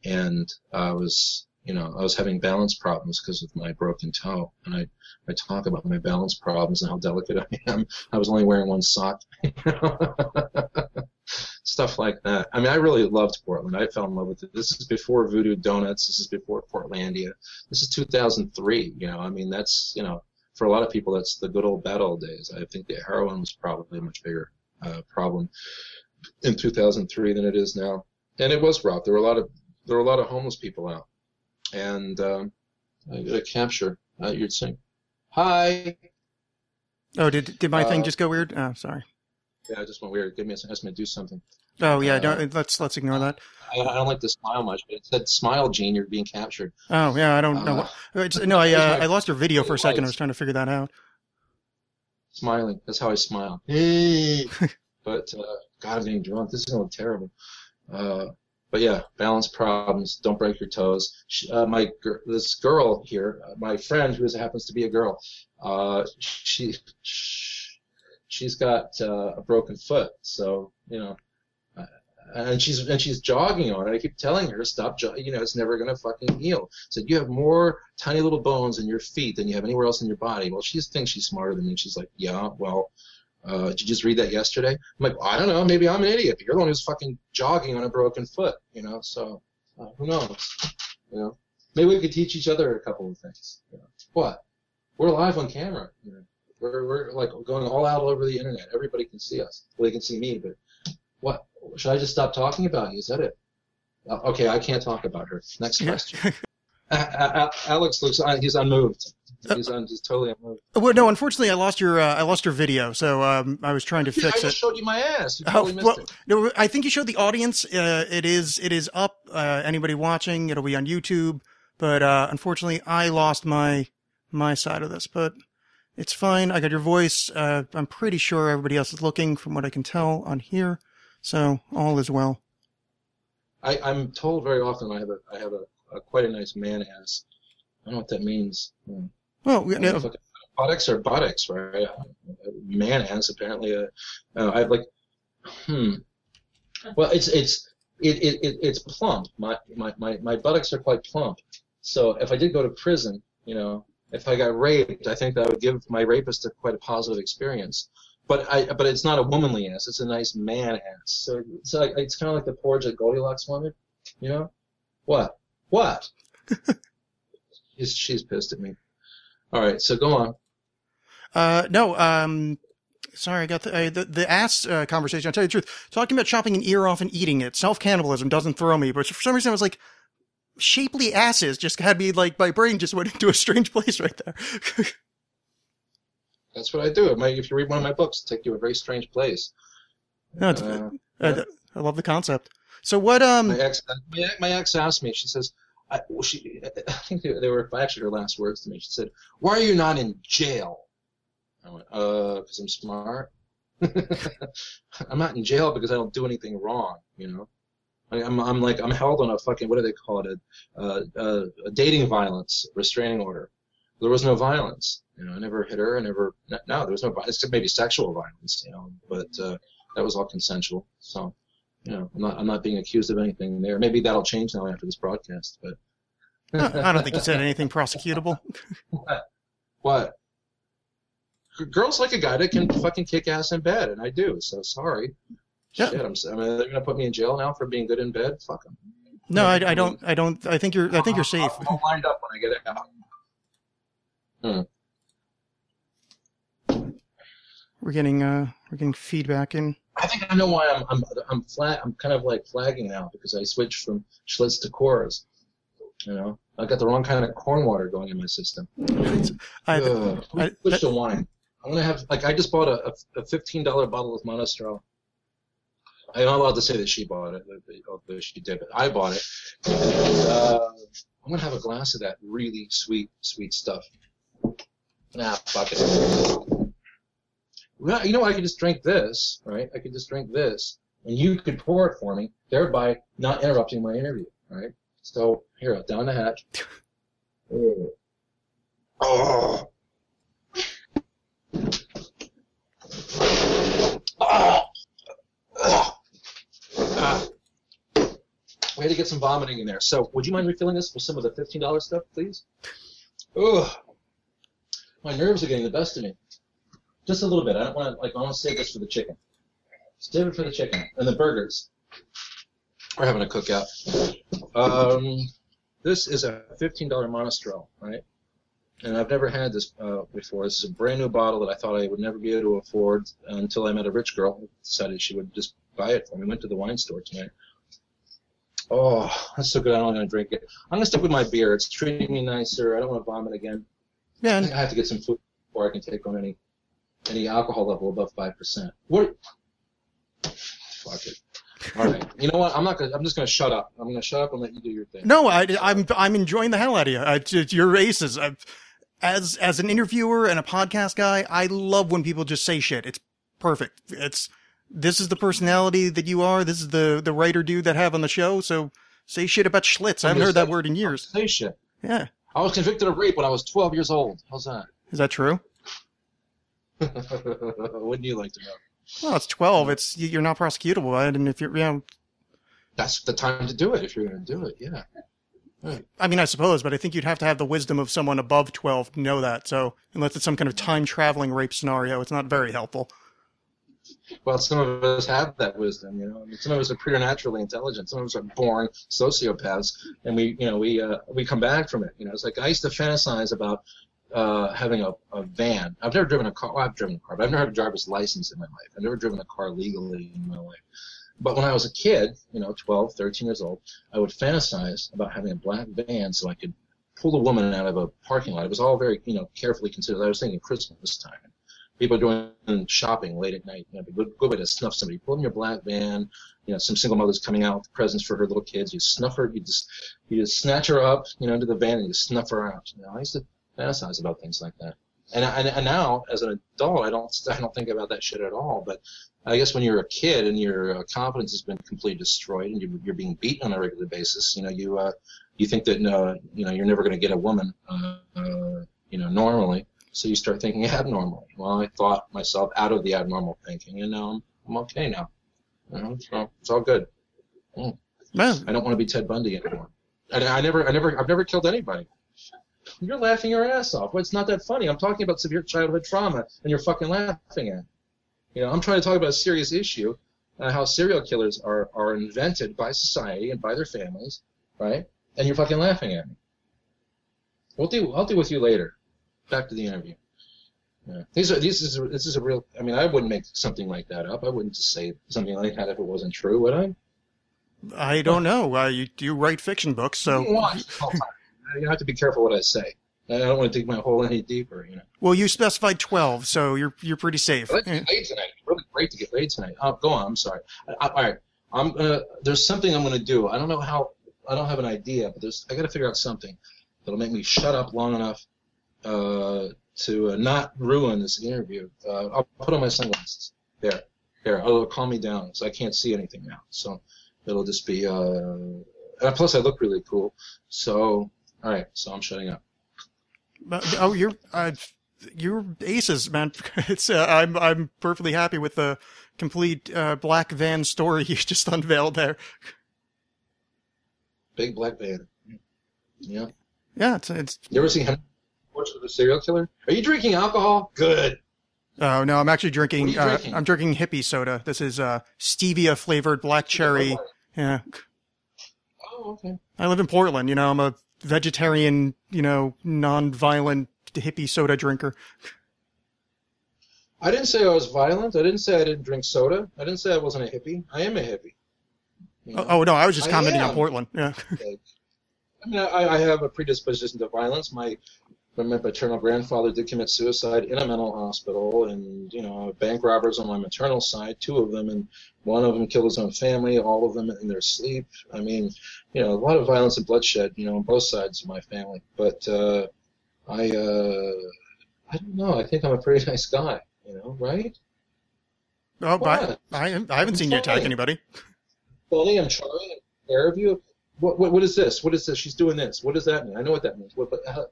and I was, you know, I was having balance problems because of my broken toe. And I, I talk about my balance problems and how delicate I am. I was only wearing one sock. Stuff like that. I mean, I really loved Portland. I fell in love with it. This is before Voodoo Donuts. This is before Portlandia. This is 2003. You know, I mean, that's, you know, for a lot of people, that's the good old bad old days. I think the heroin was probably a much bigger uh, problem in 2003 than it is now. And it was rough. There were a lot of there were a lot of homeless people out, and um, I got a capture. Uh, you'd sing, "Hi." Oh, did did my thing Uh, just go weird? Oh, sorry. Yeah, I just went weird. Give me a second. Just gonna do something. Oh yeah, uh, don't, let's let's ignore that. I, I don't like to smile much, but it said, "Smile, Gene. You're being captured." Oh yeah, I don't know. Uh, it's- no, I uh, I lost your video for a second. I was trying to figure that out. Smiling. That's how I smile. Hey. but uh, God, I'm getting drunk. This is look terrible. But yeah, balance problems. Don't break your toes. She, uh, my this girl here, uh, my friend who happens to be a girl, uh, she she's got uh, a broken foot. So you know, uh, and she's and she's jogging on it. I keep telling her stop. You know, it's never gonna fucking heal. Said you have more tiny little bones in your feet than you have anywhere else in your body. Well, she thinks she's smarter than me. She's like, yeah, well. Uh, did you just read that yesterday? I'm like, I don't know. Maybe I'm an idiot. But you're the one who's fucking jogging on a broken foot, you know. So uh, who knows? You know, maybe we could teach each other a couple of things. You know. What? We're live on camera. You know, we're we're like going all out over the internet. Everybody can see us. Well, they can see me, but what? Should I just stop talking about you? Is that it? Uh, okay, I can't talk about her. Next question. Alexx looks. uh, He's unmoved. He's, un, he's totally unmoved. well, no, unfortunately, I lost your uh, I lost your video, so um, I was trying to Yeah, I fix just it. showed you my ass. You Oh, totally missed well, it. no, I think you showed the audience. Uh, it is it is up. Uh, anybody watching, it'll be on YouTube. But uh, unfortunately, I lost my my side of this. But it's fine. I got your voice. Uh, I'm pretty sure everybody else is looking, from what I can tell on here. So all is well. I, I'm told very often I have a I have a, a quite a nice man ass. I don't know what that means. Hmm. Well, we- I don't know no, buttocks are buttocks, right? Man ass apparently. Uh, uh, I have like, hmm. Well, it's it's it, it, it it's plump. My, my my my buttocks are quite plump. So if I did go to prison, you know, if I got raped, I think that would give my rapist a quite a positive experience. But I but it's not a womanly ass. It's a nice man ass. So it's like it's kind of like the porridge that Goldilocks wanted. You know, what what? she's she's pissed at me. All right, so go on. uh, no. Um, sorry, I got the uh, the, the ass uh, conversation. I'll tell you the truth. Talking about chopping an ear off and eating it, self cannibalism doesn't throw me. But for some reason, I was like, shapely asses just had me like my brain just went into a strange place right there. That's what I do. It might, if you read one of my books, it'll take you to a very strange place. No, Uh, uh, I love the concept. So what? Um, my ex, my, my ex asked me. She says, I, well, she, I think they, they were actually her last words to me. She said, "Why are you not in jail?" I went, "Uh, because I'm smart. I'm not in jail because I don't do anything wrong. You know, I'm I'm like I'm held on a fucking what do they call it? A, uh, a dating violence restraining order. There was no violence. You know, I never hit her. I never. No, there was no violence. Maybe sexual violence. You know, but uh, that was all consensual. So, you know, I'm not I'm not being accused of anything there. Maybe that'll change now after this broadcast. But I don't think you said anything prosecutable. what? g- girls like a guy that can fucking kick ass in bed, and I do. So sorry. Yeah. Shit, I'm. I mean, they're gonna put me in jail now for being good in bed. Fuck them. No, I, I don't. I don't. I think you're. I think you're safe. I'll, wind up when I get out. We're getting. Uh, we're getting feedback in. I think I know why I'm. I'm. I'm flat. I'm kind of like flagging now because I switched from Schlitz to Coors. You know, I got the wrong kind of corn water going in my system. I, Ugh. I- Switch to wine. I'm gonna have like I just bought a, a, a fifteen dollar bottle of Monastrell. I'm not allowed to say that she bought it, although she did, but I bought it. And, uh, I'm gonna have a glass of that really sweet, sweet stuff. Nah, fuck it. Well, you know, I could just drink this, right? I could just drink this, and you could pour it for me, thereby not interrupting my interview, right? So here, down the hatch. Oh. Ah. We had to get some vomiting in there. So, would you mind refilling this with some of the fifteen dollars stuff, please? Ugh. My nerves are getting the best of me. Just a little bit. I don't want to like. I want to save this for the chicken. Save it for the chicken and the burgers. We're having a cookout. Um, this is a fifteen dollar Monastrell, right? And I've never had this uh, before. This is a brand new bottle that I thought I would never be able to afford until I met a rich girl who decided she would just buy it for me. Went to the wine store tonight. Oh, that's so good. I'm not going to drink it. I'm going to stick with my beer. It's treating me nicer. I don't want to vomit again. yeah, I and think I have to get some food before I can take on any any alcohol level above five percent. What? Fuck it. All right. You know what? I'm not gonna. I'm just gonna shut up. I'm gonna shut up and let you do your thing. No, I, I'm I'm enjoying the hell out of you. I, your aces. i as as an interviewer and a podcast guy, I love when people just say shit. It's perfect. It's this is the personality that you are. This is the the writer dude that I have on the show. So say shit about Schlitz. I haven't heard that word in years. Say shit. Yeah, I was convicted of rape when I was 12 years old. How's that? is that true? Wouldn't you like to know? Well, it's twelve. It's you're not prosecutable, right? And if you're, yeah, That's the time to do it if you're gonna do it. Yeah. I mean, I suppose, but I think you'd have to have the wisdom of someone above twelve to know that. So unless it's some kind of time traveling rape scenario, it's not very helpful. Well, some of us have that wisdom, you know. I mean, some of us are preternaturally intelligent. Some of us are born sociopaths, and we, you know, we uh, we come back from it. You know, it's like I used to fantasize about uh, having a, a van. I've never driven a car. Well, I've driven a car, but I've never had a driver's license in my life. I've never driven a car legally in my life. But when I was a kid, you know, 12, 13 years old, I would fantasize about having a black van so I could pull a woman out of a parking lot. It was all very, you know, carefully considered. I was thinking Christmas time. People are doing shopping late at night. You know, good, good way to snuff somebody. Pull in your black van. You know, some single mother's coming out with presents for her little kids. You snuff her. You just, you just snatch her up, you know, into the van and you snuff her out. You know, I used to fantasize about things like that. And, and, and now, as an adult, I don't, I don't think about that shit at all. But I guess when you're a kid and your uh, confidence has been completely destroyed and you, you're being beaten on a regular basis, you know, you, uh, you think that, uh, you know, you're never going to get a woman, uh, uh, you know, normally. So you start thinking abnormally. Well, I thought myself out of the abnormal thinking, and now I'm, I'm okay now. You know, so it's all good. Man, I don't want to be Ted Bundy anymore. And I never, I never, I've never killed anybody. You're laughing your ass off. Well, it's not that funny. I'm talking about severe childhood trauma, and you're fucking laughing at. it. You know, I'm trying to talk about a serious issue, uh, how serial killers are are invented by society and by their families, right? And you're fucking laughing at me. We'll deal. I'll deal with you later. Back to the interview. Yeah. These are these is this is a real. I mean, I wouldn't make something like that up. I wouldn't just say something like that if it wasn't true, would I? I don't know. Uh, you you write fiction books, so Watch all the time. You have to be careful what I say. I don't want to dig my hole any deeper, you know. well, you specified twelve, so you're you're pretty safe. Let's get laid tonight. It's really great to get laid tonight. Oh, go on. I'm sorry. I, I, all right. I'm gonna. There's something I'm gonna do. I don't know how. I don't have an idea, but there's. I got to figure out something that'll make me shut up long enough uh, to uh, not ruin this interview. Uh, I'll put on my sunglasses. There. There. It'll calm me down, so I can't see anything now. So it'll just be. Uh, and plus, I look really cool. So all right. So I'm shutting up. But- oh, you're uh, you're aces, man. It's uh, I'm I'm perfectly happy with the complete uh, black van story you just unveiled there. Big black van. Yeah. Yeah, it's it's You ever seen Portrait of a Serial Killer? Are you drinking alcohol? Good. Oh no, I'm actually drinking. What are you uh, drinking? I'm drinking hippie soda. This is uh, stevia flavored black cherry. Yeah, Oh, okay. I live in Portland. You know, I'm a vegetarian. You know, non-violent hippie soda drinker. I didn't say I was violent. I didn't say I didn't drink soda. I didn't say I wasn't a hippie. I am a hippie. You know? Oh, oh no, I was just commenting on. Portland. Yeah. I mean, I, I have a predisposition to violence. My my paternal grandfather did commit suicide in a mental hospital, and you know, bank robbers on my maternal side, two of them, and one of them killed his own family, all of them in their sleep. I mean, you know, a lot of violence and bloodshed, you know, on both sides of my family. But uh, I, uh, I don't know. I think I'm a pretty nice guy, you know, right? Oh, but I, I, haven't seen you attack anybody. Funny, I'm charming, I'm aware of you. What, what, what is this? What is this? She's doing this. What does that mean? I know what that means. What? But, uh,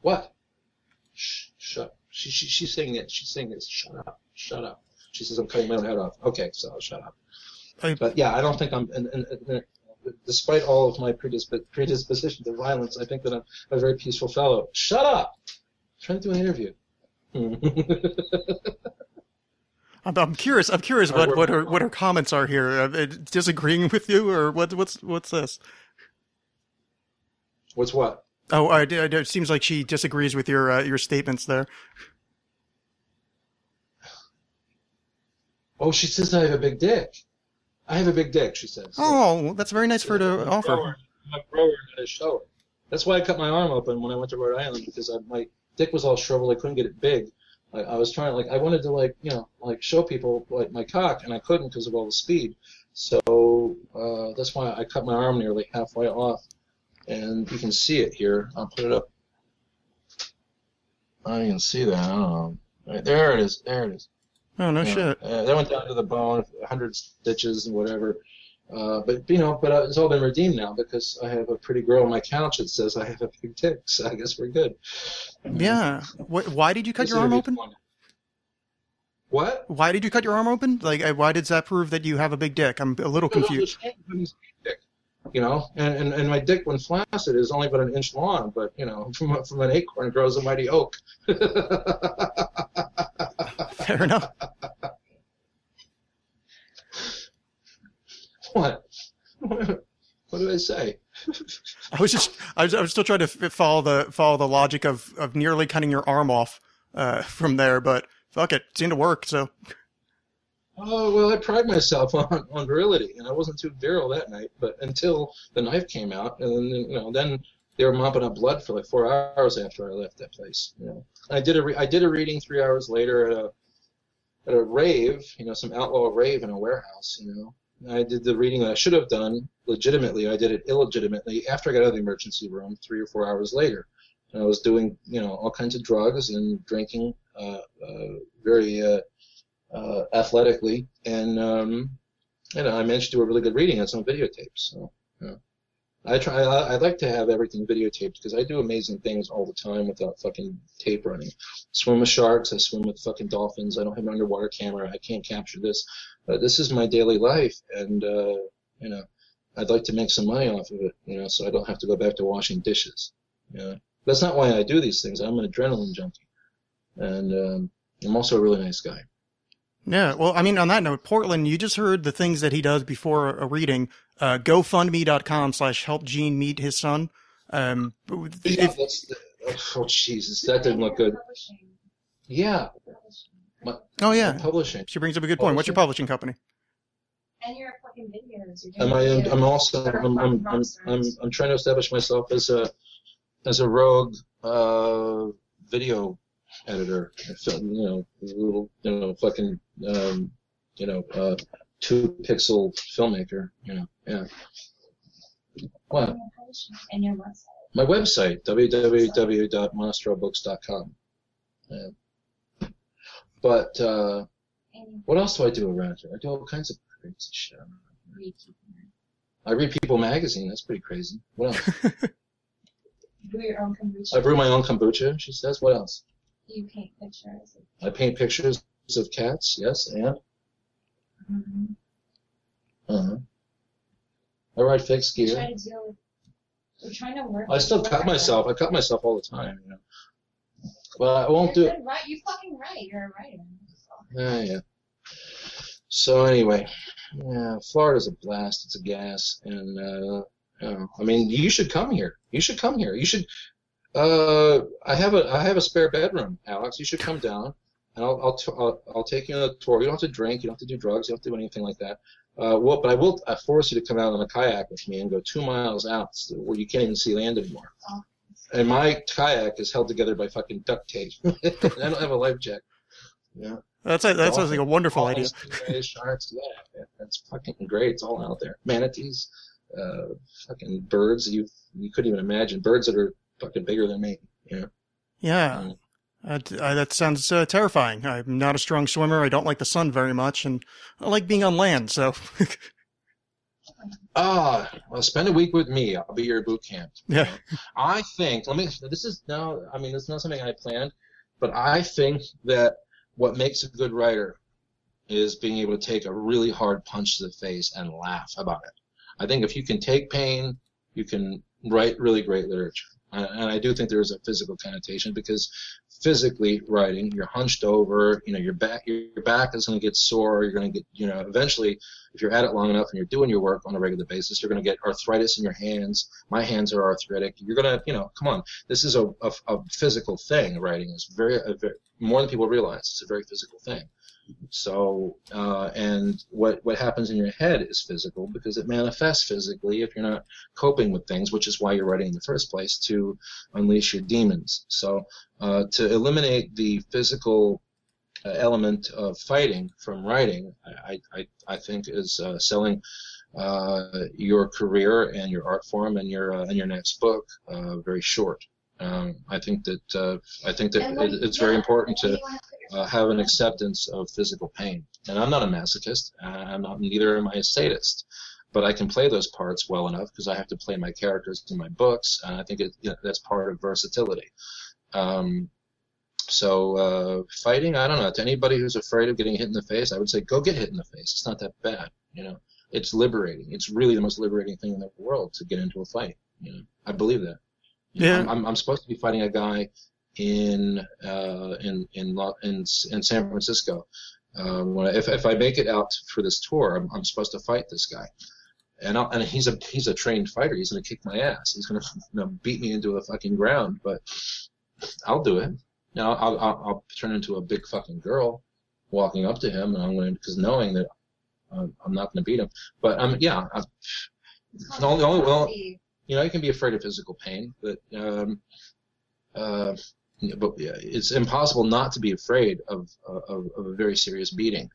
what? Shh, shut. She, she, she's saying this. She's saying this. Shut up. Shut up. She says I'm cutting my own head off. Okay, so I'll shut up. I- But yeah, I don't think I'm. And, and, and, despite all of my predisp- predisposition to violence, I think that I'm a very peaceful fellow. Shut up. I'm trying to do an interview. I'm, I'm curious. I'm curious right, what, what her what her comments are here. Uh, disagreeing with you, or what? What's what's this? What's what? Oh, I, I, it seems like she disagrees with your uh, your statements there. Oh, she says I have a big dick. I have a big dick, she says. Oh, that's very nice for her to offer. grower. I'm a grower and a shower. That's why I cut my arm open when I went to Rhode Island because I, my dick was all shriveled. I couldn't get it big. I, I was trying like I wanted to like you know like show people like my cock and I couldn't because of all the speed. So uh, that's why I cut my arm nearly halfway off, and you can see it here. I'll put it up. I can see that. I don't know. Right, there it is. There it is. Oh no Yeah. shit. Uh, that went down to the bone, 100 stitches and whatever. Uh, but you know, but uh, it's all been redeemed now because I have a pretty girl on my couch that says I have a big dick. So I guess we're good. Yeah. What, why did you cut This your arm open? fun. What? Why did you cut your arm open? Like, why does that prove that you have a big dick? I'm a little confused. Dick, You know, and, and, and my dick, when flaccid, is only about an inch long, but you know, from from an acorn grows a mighty oak. Fair enough. what? What did I say? I was just, I was, I was still trying to follow the follow the logic of of nearly cutting your arm off uh, from there, but fuck it, seemed to work. So Oh well, I pride myself on, on virility, and I wasn't too virile that night. But until the knife came out, and then you know, then they were mopping up blood for like four hours after I left that place. You know, I did a re- I did a reading three hours later at a at a rave, you know, some outlaw rave in a warehouse. You know, I did the reading that I should have done legitimately. I did it illegitimately after I got out of the emergency room three or four hours later. And I was doing, you know, all kinds of drugs and drinking, uh, uh, very uh, uh, athletically, and um, you know, I managed to do a really good reading on some videotapes. So, yeah. I try. I, I like to have everything videotaped because I do amazing things all the time without fucking tape running. Swim with sharks. I swim with fucking dolphins. I don't have an underwater camera. I can't capture this. But this is my daily life, and uh, you know, I'd like to make some money off of it. You know, so I don't have to go back to washing dishes. You know, that's not why I do these things. I'm an adrenaline junkie, and um, I'm also a really nice guy. Yeah. Well, I mean, on that note, Portland, you just heard the things that he does before a reading. Uh, GoFundMe.com slash help Gene meet his son. Um, Yeah, if, that's the, oh Jesus, that didn't look good. Yeah, oh yeah, publishing. she brings up a good point. What's your publishing company? And your fucking videos. You're Am doing I? I'm also. I'm. I'm. I'm. I'm, I'm trying to establish myself as a, as a rogue uh, video editor. So, You know, little. You know, fucking. Um, you know, uh, two pixel filmmaker. You know, yeah. What? And your website. My website, www.monastrobooks.com. Yeah. But uh, what else do I do around here? I do all kinds of crazy shit. you read people. I read People magazine. That's pretty crazy. What else? Do your own kombucha. I brew my own kombucha. She says. What else? You paint pictures. I paint pictures of cats. Yes, and Mm-hmm. uh-huh. I ride fixed Try gear. to deal with. We're trying to work. I still cut myself. I cut myself all the time. You know. But I won't do You're it. right? You fucking right. You're a writer. Yeah, yeah. So anyway, yeah, Florida's a blast. It's a gas, and uh, you know, I mean, you should come here. You should come here. You should. Uh, I have a I have a spare bedroom, Alexx. You should come down, and I'll I'll t- I'll, I'll take you on a tour. You don't have to drink. You don't have to do drugs. You don't have to do anything like that. Uh, well, but I will I force you to come out on a kayak with me and go two miles out where you can't even see land anymore. Oh. And my kayak is held together by fucking duct tape. I don't have a life jacket. Yeah. That's a, that sounds like a wonderful idea. Dolphins, Sharks, yeah, that's fucking great. It's all out there. Manatees, uh, fucking birds you you couldn't even imagine. Birds that are fucking bigger than me. You know. Yeah. Mm. That, uh, that sounds uh, terrifying. I'm not a strong swimmer. I don't like the sun very much, and I like being on land. So, Ah, well, spend a week with me. I'll be your boot camp. yeah, I think. Let me. This is now. I mean, this is not something I planned, but I think that what makes a good writer is being able to take a really hard punch to the face and laugh about it. I think if you can take pain, you can write really great literature. And I do think there is a physical connotation because physically writing, you're hunched over, you know, your back, your, your back is going to get sore. You're going to get, you know, eventually, if you're at it long enough and you're doing your work on a regular basis, you're going to get arthritis in your hands. My hands are arthritic. You're going to, you know, come on. This is a, a, a physical thing. Writing is very, a very, more than people realize. It's a very physical thing. So, uh, and what what happens in your head is physical because it manifests physically if you're not coping with things, which is why you're writing in the first place to unleash your demons. So, uh, to eliminate the physical uh, element of fighting from writing, I I, I think is uh, selling uh, your career and your art form and your uh, and your next book uh, very short. Um, I think that uh, I think that it, it's very important to you wanna put uh, have an acceptance of physical pain. And I'm not a masochist. I'm not. Neither am I a sadist. But I can play those parts well enough because I have to play my characters in my books, and I think it, you know, that's part of versatility. Um, so uh, fighting, I don't know. To anybody who's afraid of getting hit in the face, I would say go get hit in the face. It's not that bad. You know, it's liberating. It's really the most liberating thing in the world to get into a fight. You know, I believe that. You Yeah. I'm, I'm, I'm supposed to be fighting a guy in uh, in in in in San Francisco. Uh, when I, if if I make it out for this tour, I'm, I'm supposed to fight this guy, and I'll, and he's a he's a trained fighter. He's gonna kick my ass. He's gonna you know, beat me into the fucking ground. But I'll do it. Now I'll, I'll I'll turn into a big fucking girl walking up to him, and I'm going because knowing that uh, I'm not going to beat him. But um, yeah, I, the only- only- well, you know, you can be afraid of physical pain, but um, uh, but it's impossible not to be afraid of, of of a very serious beating.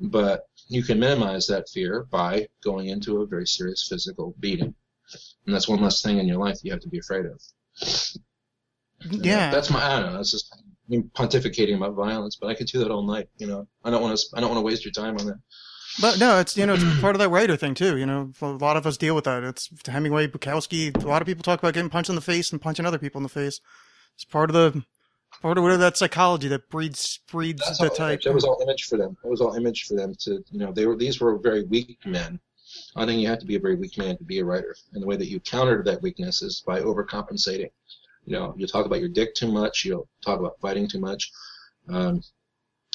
But you can minimize that fear by going into a very serious physical beating, and that's one less thing in your life you have to be afraid of. yeah. that's my. I don't know. That's just pontificating about violence, but I could do that all night. You know, I don't want to. I don't want to waste your time on that. But no, it's you know it's part of that writer thing too. You know, a lot of us deal with that. It's Hemingway, Bukowski. A lot of people talk about getting punched in the face and punching other people in the face. It's part of the part of whatever that psychology that breeds breeds That's the type. image. That was all image for them. It was all image for them to, you know, they were these were very weak men. I think you have to be a very weak man to be a writer, and the way that you counter that weakness is by overcompensating. You know, you talk about your dick too much. You'll talk about fighting too much, um,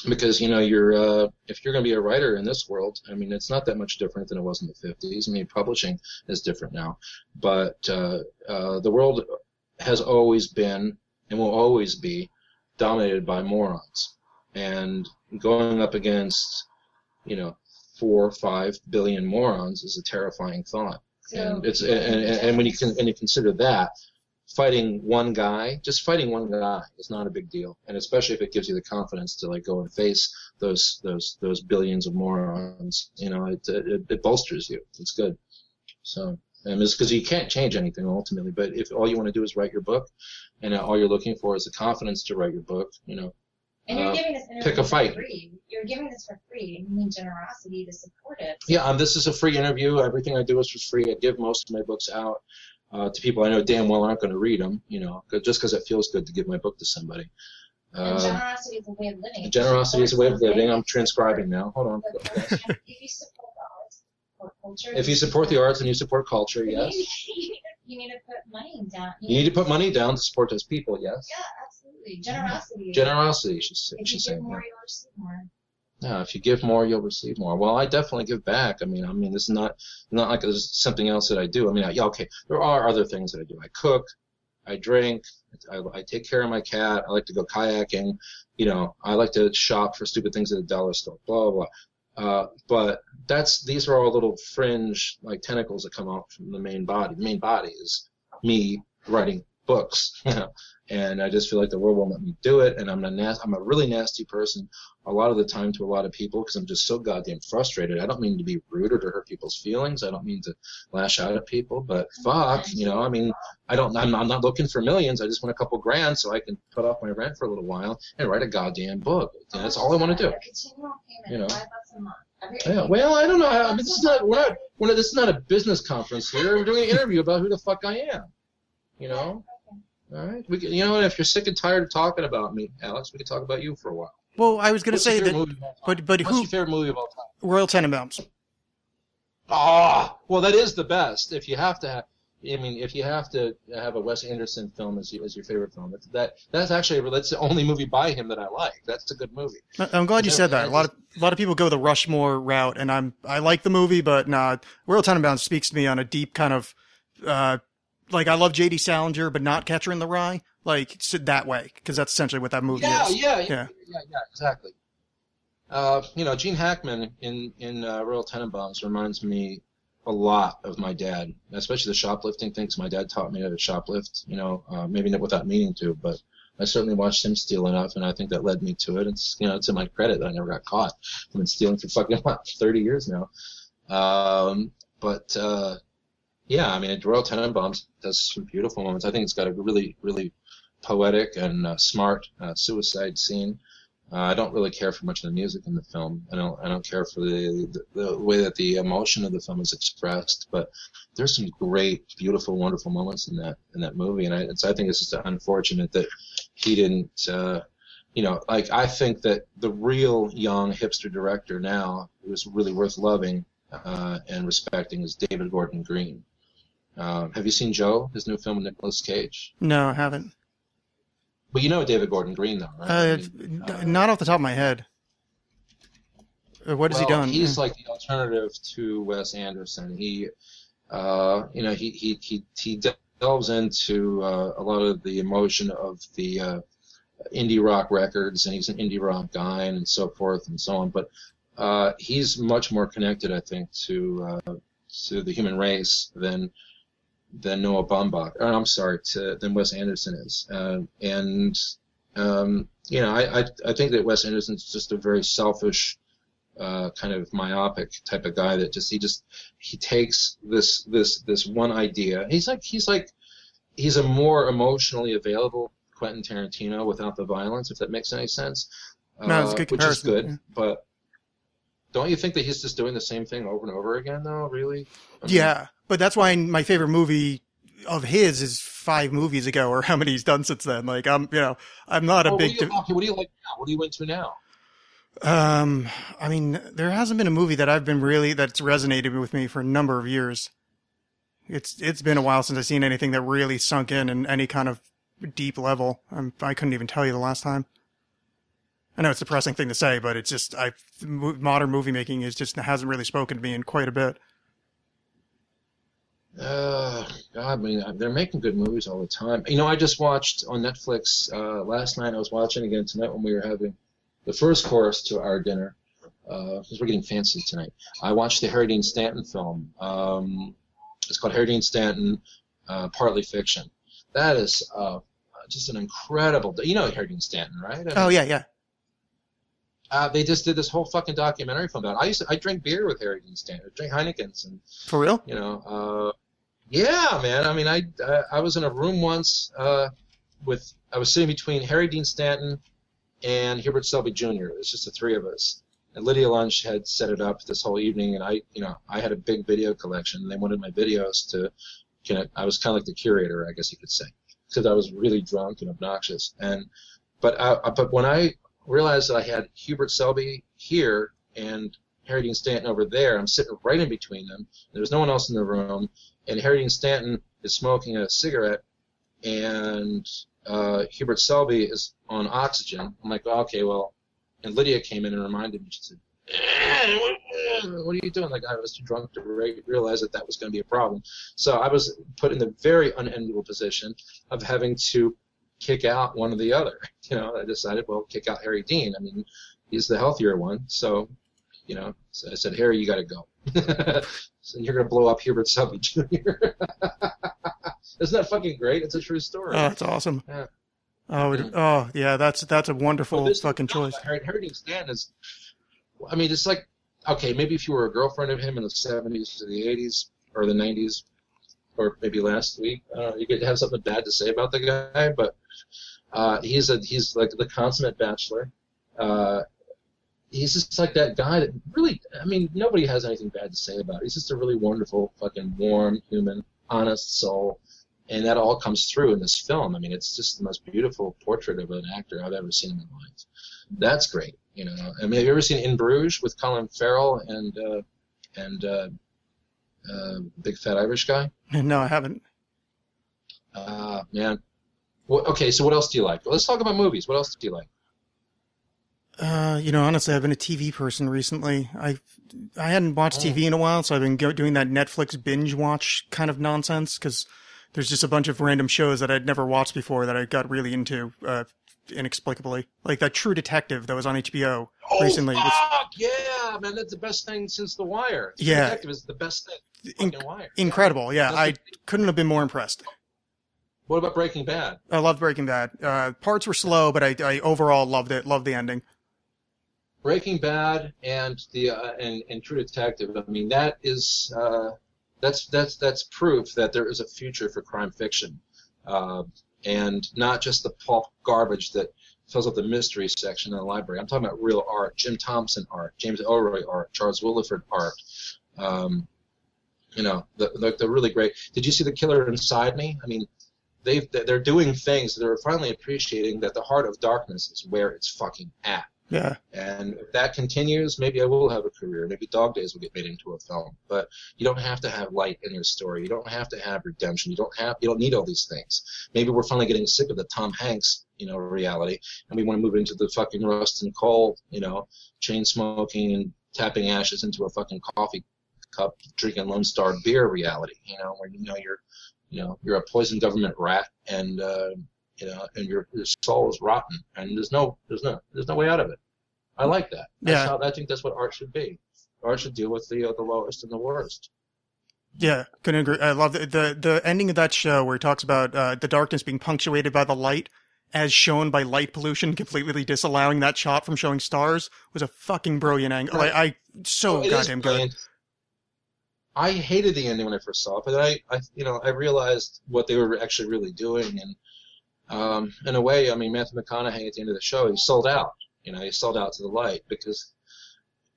because you know you're uh, if you're going to be a writer in this world. I mean, it's not that much different than it was in the 50s. I mean, publishing is different now, but uh, uh, the world has always been and will always be dominated by morons. And going up against you know four or five billion morons is a terrifying thought. So, and it's and, and, and when you can and you consider that fighting one guy just fighting one guy is not a big deal. And especially if it gives you the confidence to like go and face those those those billions of morons you know it it, it bolsters you. It's good. So and it's because you can't change anything ultimately but if all you want to do is write your book and all you're looking for is the confidence to write your book you know and you're uh, giving this pick a interview fight. for free. You're giving this for free, and you need generosity to support it. Yeah, um, this is a free interview. Everything I do is for free. I give most of my books out uh, to people I know damn well aren't going to read them. You know, just because it feels good to give my book to somebody. Uh, generosity is a way of living. generosity is a way of living. I'm transcribing now. Hold on. If you support the arts, support culture. If you support the arts and you support culture, yes. You, you, need to, you put money down. You need to put money down to support those people, yes. Yeah, absolutely. Generosity. Generosity, she's, If you give more, you'll receive more. Yeah, if you give more, you'll receive more. Well, I definitely give back. I mean, I mean, this is not not like there's something else that I do. I mean, I, yeah, okay, there are other things that I do. I cook, I drink, I, I take care of my cat. I like to go kayaking. You know, I like to shop for stupid things at the dollar store. Blah blah. blah. Uh, but that's these are all little fringe like tentacles that come out from the main body. The main body is me writing books. And I just feel like the world won't let me do it. And I'm a nas- I'm a really nasty person a lot of the time to a lot of people because I'm just so goddamn frustrated. I don't mean to be rude or to hurt people's feelings. I don't mean to lash out at people, but fuck, you know, I mean, I don't, I'm, I'm not looking for millions. I just want a couple grand so I can put off my rent for a little while and write a goddamn book. And that's all I want to do. A continual payment, You know. five bucks a month. Every Yeah, well, I don't know. I mean, this is not, we're not, we're not, this is not a business conference here. We're doing an interview about who the fuck I am. You know? All right. We can, you know, what? if you're sick and tired of talking about me, Alexx, we can talk about you for a while. Well, I was going to say that, movie of all time? but but What's who your favorite movie of all time? Royal Tenenbaums? Ah, well, that is the best. If you have to, have, I mean, if you have to have a Wes Anderson film as, you, as your favorite film, that's, that that's actually that's the only movie by him that I like. That's a good movie. I'm glad you said that. I A lot of a lot of people go the Rushmore route, and I'm I like the movie, but nah, Royal Tenenbaums speaks to me on a deep kind of, uh, like I love J.D. Salinger, but not Catcher in the Rye, like that way, because that's essentially what that movie Yeah, is. yeah, yeah, Yeah. yeah, yeah, exactly. Uh, you know, Gene Hackman in in uh, Royal Tenenbaums reminds me a lot of my dad, especially the shoplifting things. My dad taught me how to shoplift. You know, uh, maybe not without meaning to, but I certainly watched him steal enough, and I think that led me to it. It's you know, to my credit that I never got caught. I've been stealing for fucking what, 30 years now. Um, but uh, yeah, I mean, Royal Tenenbaums does some beautiful moments. I think it's got a really, really poetic and uh, smart uh, suicide scene. Uh, I don't really care for much of the music in the film. I don't. I don't care for the, the the way that the emotion of the film is expressed. But there's some great, beautiful, wonderful moments in that in that movie, and I, I think it's just unfortunate that he didn't. Uh, you know, like I think that the real young hipster director now, who's really worth loving uh, and respecting, is David Gordon Green. Um, have you seen Joe, his new film with Nicolas Cage? No, I haven't. But you know David Gordon Green, though, right? I Uh, mean, n- not off the top of my head. Uh, What has he well, done? He's like the alternative to Wes Anderson. He, uh, you know, he he he he delves into uh, a lot of the emotion of the uh, indie rock records, and he's an indie rock guy, and so forth and so on. But uh, he's much more connected, I think, to uh, to the human race than than Noah Baumbach. Or I'm sorry, to than Wes Anderson is. Uh, and um, you know, I, I I think that Wes Anderson is just a very selfish uh, kind of myopic type of guy that just he just he takes this this this one idea. He's like he's like he's a more emotionally available Quentin Tarantino without the violence, if that makes any sense. No, it's a Uh, good which is good, yeah. but don't you think that he's just doing the same thing over and over again, though? Really? I mean, Yeah, but that's why my favorite movie of his is five movies ago, or how many he's done since then. Like I'm, you know, I'm not a big. what, do you, okay, what do you like now? What are you into now? Um, I mean, there hasn't been a movie that I've been really that's resonated with me for a number of years. It's it's been a while since I've seen anything that really sunk in in any kind of deep level. I'm, I couldn't even tell you the last time. I know it's a depressing thing to say, but it's just I modern movie making is just hasn't really spoken to me in quite a bit. Uh, God, I mean, they're making good movies all the time. You know, I just watched on Netflix uh, last night. I was watching again tonight when we were having the first course to our dinner because we're getting fancy tonight. I watched the Harry Dean Stanton film. Um, it's called Harry Dean Stanton, uh, Partly Fiction. That is uh, just an incredible. You know Harry Dean Stanton, right? I Oh yeah, yeah. Uh, they just did this whole fucking documentary film about. It. I used to, I drink beer with Harry Dean Stanton. I drink Heinekens and For real? you know, uh, yeah, man. I mean, I, I I was in a room once uh, with I was sitting between Harry Dean Stanton and Hubert Selby Jr. It was just the three of us. And Lydia Lunch had set it up this whole evening, and I, you know, I had a big video collection. And they wanted my videos to, you know, I was kind of like the curator, I guess you could say, because I was really drunk and obnoxious. And but I, but when I realized that I had Hubert Selby here and Harry Dean Stanton over there, I'm sitting right in between them. There's no one else in the room, and Harry Dean Stanton is smoking a cigarette, and uh, Hubert Selby is on oxygen. I'm like, okay, well, and Lydia came in and reminded me. She said, "Eh, what- are you doing? Like I was too drunk to re- realize that that was going to be a problem. So I was put in the very unenviable position of having to kick out one or the other. You know, I decided, well, kick out Harry Dean. I mean, he's the healthier one. So, you know, so I said, Harry, you got to go. so you're going to blow up Hubert Selby Jr. Isn't that fucking great? It's a true story. Oh, that's awesome. Yeah. Oh, it, oh, yeah, that's that's a wonderful Well, fucking choice. Harry, Harry Dean Stanton is, I mean, it's like, okay, maybe if you were a girlfriend of him in the 70s to the 80s or the 90s, or maybe last week, uh, you could have something bad to say about the guy, but uh, he's a he's like the consummate bachelor. Uh, he's just like that guy that really, I mean, nobody has anything bad to say about. He's just a really wonderful, fucking warm, human, honest soul. And that all comes through in this film. I mean, it's just the most beautiful portrait of an actor I've ever seen in my life. That's great, you know. I mean, have you ever seen In Bruges with Colin Farrell and uh, and uh, uh, big fat Irish guy? No, I haven't. Uh, man. Well, okay, so what else do you like? Let's talk about movies. What else do you like? Uh, you know, honestly, I've been a TV person recently. I I hadn't watched Oh. TV in a while, so I've been go- doing that Netflix binge watch kind of nonsense because there's just a bunch of random shows that I'd never watched before that I got really into uh, inexplicably, like that True Detective that was on HBO recently. It's fuck yeah, man! That's the best thing since The Wire. Yeah. Detective is the best thing. in- Fucking Wire. incredible. Yeah, That's I the- couldn't have been more impressed. What about Breaking Bad? I loved Breaking Bad. Uh, parts were slow, but I, I overall loved it. Loved the ending. Breaking Bad and the uh, and and True Detective. I mean, that is uh, that's that's that's proof that there is a future for crime fiction, uh, and not just the pulp garbage that fills up the mystery section in the library. I'm talking about real art, Jim Thompson art, James Ellroy art, Charles Willeford art. Um, you know, the, the the really great. Did you see The Killer Inside Me? I mean, they've they're doing things They're finally appreciating that the heart of darkness is where it's fucking at. Yeah, And if that continues, maybe I will have a career. Maybe Dog Days will get made into a film. But you don't have to have light in your story. You don't have to have redemption. You don't have. You don't need all these things. Maybe we're finally getting sick of the Tom Hanks, you know, reality, and we want to move into the fucking rust and coal, you know, chain smoking and tapping ashes into a fucking coffee cup, drinking Lone Star beer reality. You know, where you know you're, you know, you're a poison government rat and. uh you know, and your your soul is rotten, and there's no there's no there's no way out of it. I like that. That's Yeah. how, I think that's what art should be. Art should deal with the uh, the lowest and the worst. yeah, couldn't agree. I love the the, the ending of that show where he talks about uh, the darkness being punctuated by the light, as shown by light pollution, completely disallowing that shot from showing stars. Was a fucking brilliant angle. Right. I, I so goddamn good. I hated the ending when I first saw it, but I, I you know I realized what they were actually really doing, and um, in a way, I mean Matthew McConaughey at the end of the show, he sold out. You know, he sold out to the light because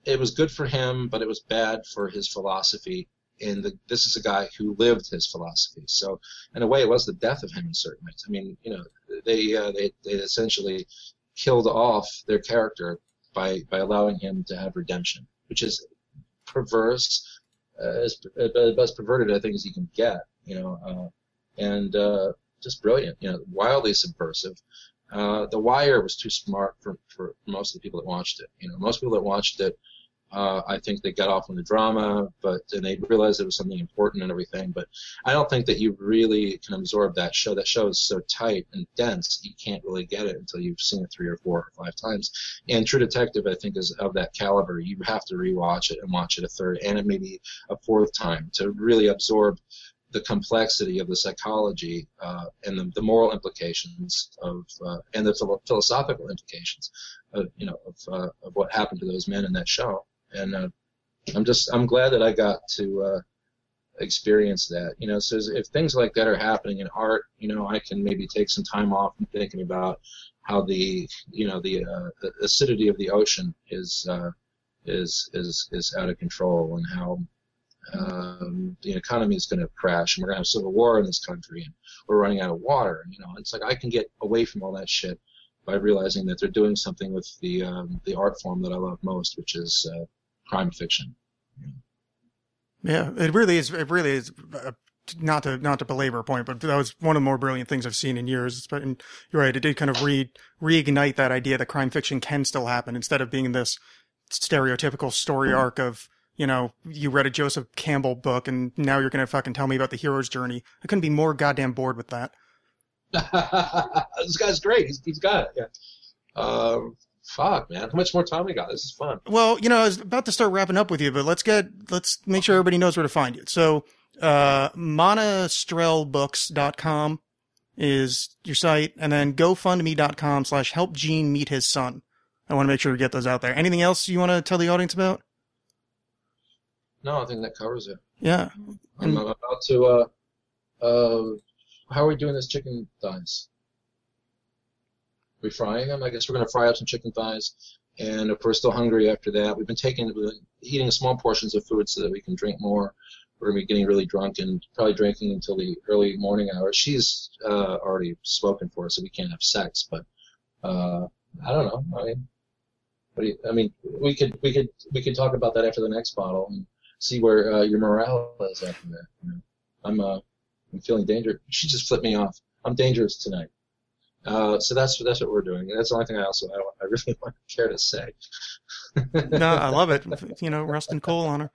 it was good for him, but it was bad for his philosophy. And the, this is a guy who lived his philosophy. So, in a way, it was the death of him in certain ways. I mean, you know, they uh, they they essentially killed off their character by by allowing him to have redemption, which is perverse, as about as perverted I think as you can get. You know, uh, and uh, just brilliant. You know, wildly subversive. Uh, the Wire was too smart for, for most of the people that watched it. You know, most people that watched it, uh, I think they got off on the drama, but and they realized it was something important and everything. But I don't think that you really can absorb that show. That show is so tight and dense, you can't really get it until you've seen it three or four or five times. And True Detective, I think, is of that caliber. You have to rewatch it and watch it a third and maybe a fourth time to really absorb the complexity of the psychology uh, and the, the moral implications of uh, and the philosophical implications of you know of, uh, of what happened to those men in that show. And uh, I'm just I'm glad that I got to uh, experience that. You know, so if things like that are happening in art, you know, I can maybe take some time off and thinking about how the you know the, uh, the acidity of the ocean is uh, is is is out of control and how um, the economy is going to crash and we're going to have civil war in this country and we're running out of water. You know, it's like I can get away from all that shit by realizing that they're doing something with the um, the art form that I love most, which is uh, crime fiction. Yeah, it really is. It really is a not to not to belabor a point, but that was one of the more brilliant things I've seen in years. But and you're right, it did kind of re reignite that idea that crime fiction can still happen instead of being this stereotypical story arc of you know you read a Joseph Campbell book and now you're gonna fucking tell me about the hero's journey. I couldn't be more goddamn bored with that. this guy's great. He's, he's got it. Yeah. Um, fuck, man. How much more time we got? This is fun. Well, you know, I was about to start wrapping up with you, but let's get let's make sure everybody knows where to find you. So, uh, monastrellbooks.com is your site, and then GoFundMe.com slash help Gene meet his son. I want to make sure we get those out there. Anything else you want to tell the audience about? No, I think that covers it. Yeah. I'm about to. Uh, uh, how are we doing this chicken thighs? We frying them? I guess we're going to fry up some chicken thighs, and if we're still hungry after that, we've been taking, eating small portions of food so that we can drink more. We're going to be getting really drunk and probably drinking until the early morning hours. She's uh, already spoken for us, so we can't have sex. But uh, I don't know. I mean, you, I mean, we could we could we could talk about that after the next bottle and see where uh, your morale is after that. You know? I'm uh, I'm feeling dangerous. She just flipped me off. I'm dangerous tonight. Uh, so that's that's what we're doing. That's the only thing I also I, I really want to care to say. No, I love it. You know, rust and coal on her.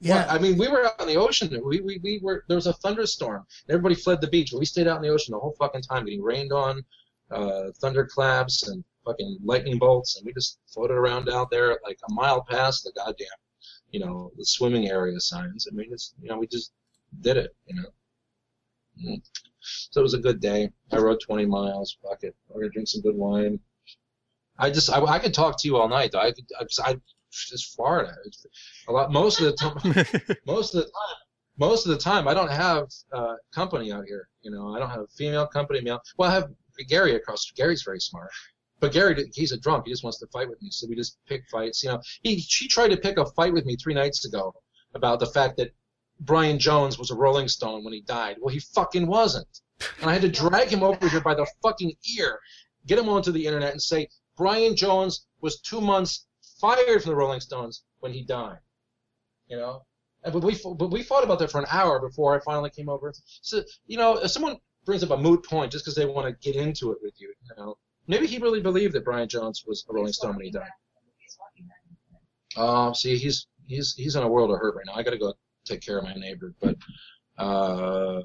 Yeah, Yeah. I mean, we were out in the ocean. We, we, we were there was a thunderstorm. Everybody fled the beach, but we stayed out in the ocean the whole fucking time, getting rained on, uh, thunderclaps and fucking lightning bolts, and we just floated around out there like a mile past the goddamn, you know, the swimming area signs. I mean, just, you know, we just did it, you know. Mm. So it was a good day. I rode 20 miles. Fuck it. We're gonna drink some good wine. I just, I, I could talk to you all night. Though. I could, I, just I it's Florida. It's a lot. Most of the time, most of the time, most of the time, I don't have uh, company out here. You know, I don't have female company, male. Well, I have Gary across. Gary's very smart, but Gary, he's a drunk. He just wants to fight with me. So we just pick fights. You know, he she tried to pick a fight with me three nights ago about the fact that Brian Jones was a Rolling Stone when he died. Well, he fucking wasn't. And I had to drag him over here by the fucking ear, get him onto the internet and say Brian Jones was two months fired from the Rolling Stones when he died. You know, and but we but we fought about that for an hour before I finally came over. So you know, if someone brings up a moot point just because they want to get into it with you, you know, maybe he really believed that Brian Jones was a Rolling Stone when he died. Uh, see, he's he's he's in a world of hurt right now. I got to go take care of my neighbor. But uh,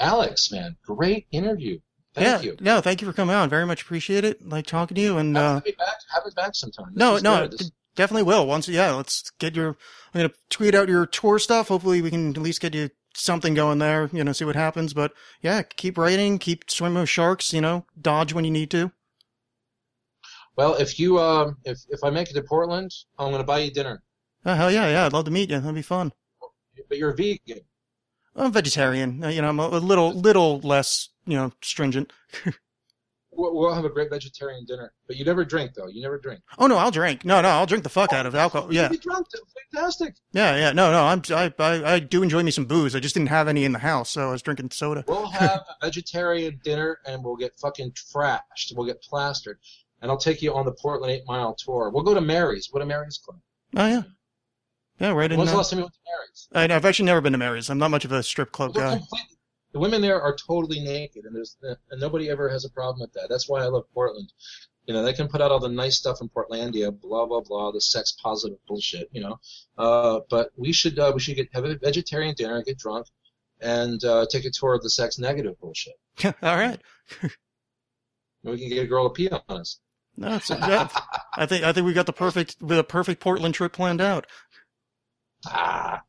Alexx, man, great interview. Thank yeah. you. No, thank you for coming on. Very much appreciate it. Like talking to you and, uh, have me back. Have it back sometime. This no, no. This- definitely will. Once, yeah, let's get your, I'm going to tweet out your tour stuff. Hopefully we can at least get you something going there, you know, see what happens. But yeah, keep writing, keep swimming with sharks, you know, dodge when you need to. well, if you um, if if I make it to Portland, I'm gonna buy you dinner. Oh, hell yeah, yeah. I'd love to meet you. That'd be fun. But you're a vegan. I'm vegetarian. Uh, You know, I'm a, little, little less, you know, stringent. We'll, have a great vegetarian dinner. But you never drink though. You never drink. Oh no, I'll drink. No, no, I'll drink the fuck out of alcohol. Yeah, You be drunk. Fantastic. yeah, yeah. No, no, I'm, I, I, I do enjoy me some booze. I just didn't have any in the house, so I was drinking soda. We'll have a vegetarian dinner and we'll get fucking trashed. We'll get plastered. And I'll take you on the Portland Eight Mile tour. We'll go to Mary's. What a Mary's Club. Oh yeah, yeah, right in. When's the Uh, last time you went to Mary's? I, I've actually never been to Mary's. I'm not much of a strip club They're guy. completely- the women there are totally naked, and there's and nobody ever has a problem with that. That's why I love Portland. You know, they can put out all the nice stuff in Portlandia, blah blah blah, the sex positive bullshit. You know, uh, but we should uh, we should get have a vegetarian dinner, and get drunk, and uh, take a tour of the sex negative bullshit. All right. And we can get a girl to pee on us. No, yeah, I think I think we got the perfect the perfect Portland trip planned out. Ah,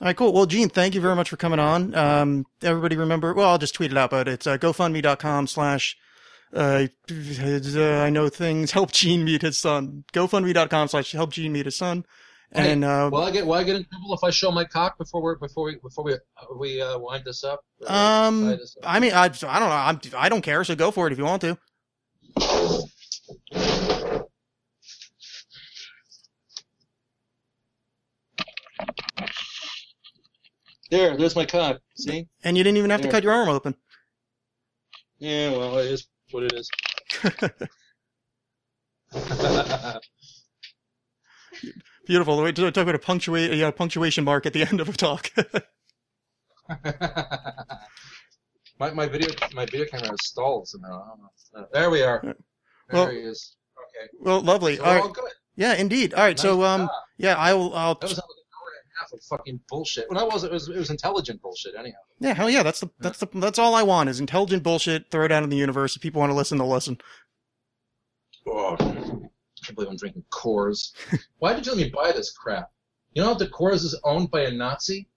All right, cool. Well, Gene, thank you very much for coming on. Um, everybody remember, well, I'll just tweet it out, but it's uh, GoFundMe.com slash, uh, I know things, help Gene meet his son. GoFundMe.com slash help Gene meet his son. And, uh, will I get will I get in trouble if I show my cock before we before we before we uh, we uh, wind this up? Uh, um, this up? I mean, I, I don't know. I'm, I don't care. So go for it if you want to. there, there's my cock. See? And you didn't even have to cut your arm open. Yeah, well, it is what it is. Beautiful. The way to talk about a punctuation mark at the end of a talk. my my video my video camera has stalled somehow. I don't know. There we are. There Well- he is. Okay. well, lovely. So All all right. good. Yeah, indeed. All right. So, um, yeah, I will. I'll. Half of fucking bullshit. Well, that was it was it was intelligent bullshit anyhow. Yeah, hell yeah. That's the. That's the. That's all I want is intelligent bullshit. Throw it out in the universe. If people want to listen, they'll listen. Oh, I can't believe I'm drinking Coors. Why did you let me buy this crap? You know that Coors is owned by a Nazi?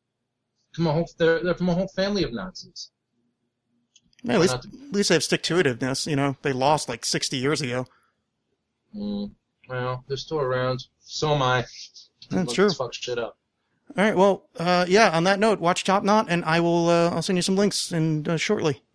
From a whole, they're, they're from a whole family of Nazis. Yeah, at least, to- at least they have stick to itiveness. You know, they lost like sixty years ago. Mm, well, they're still around. So am I. That's true. Fuck shit up. All right. Well, uh, yeah. On that note, watch Top Knot, and I will. Uh, I'll send you some links and uh, shortly.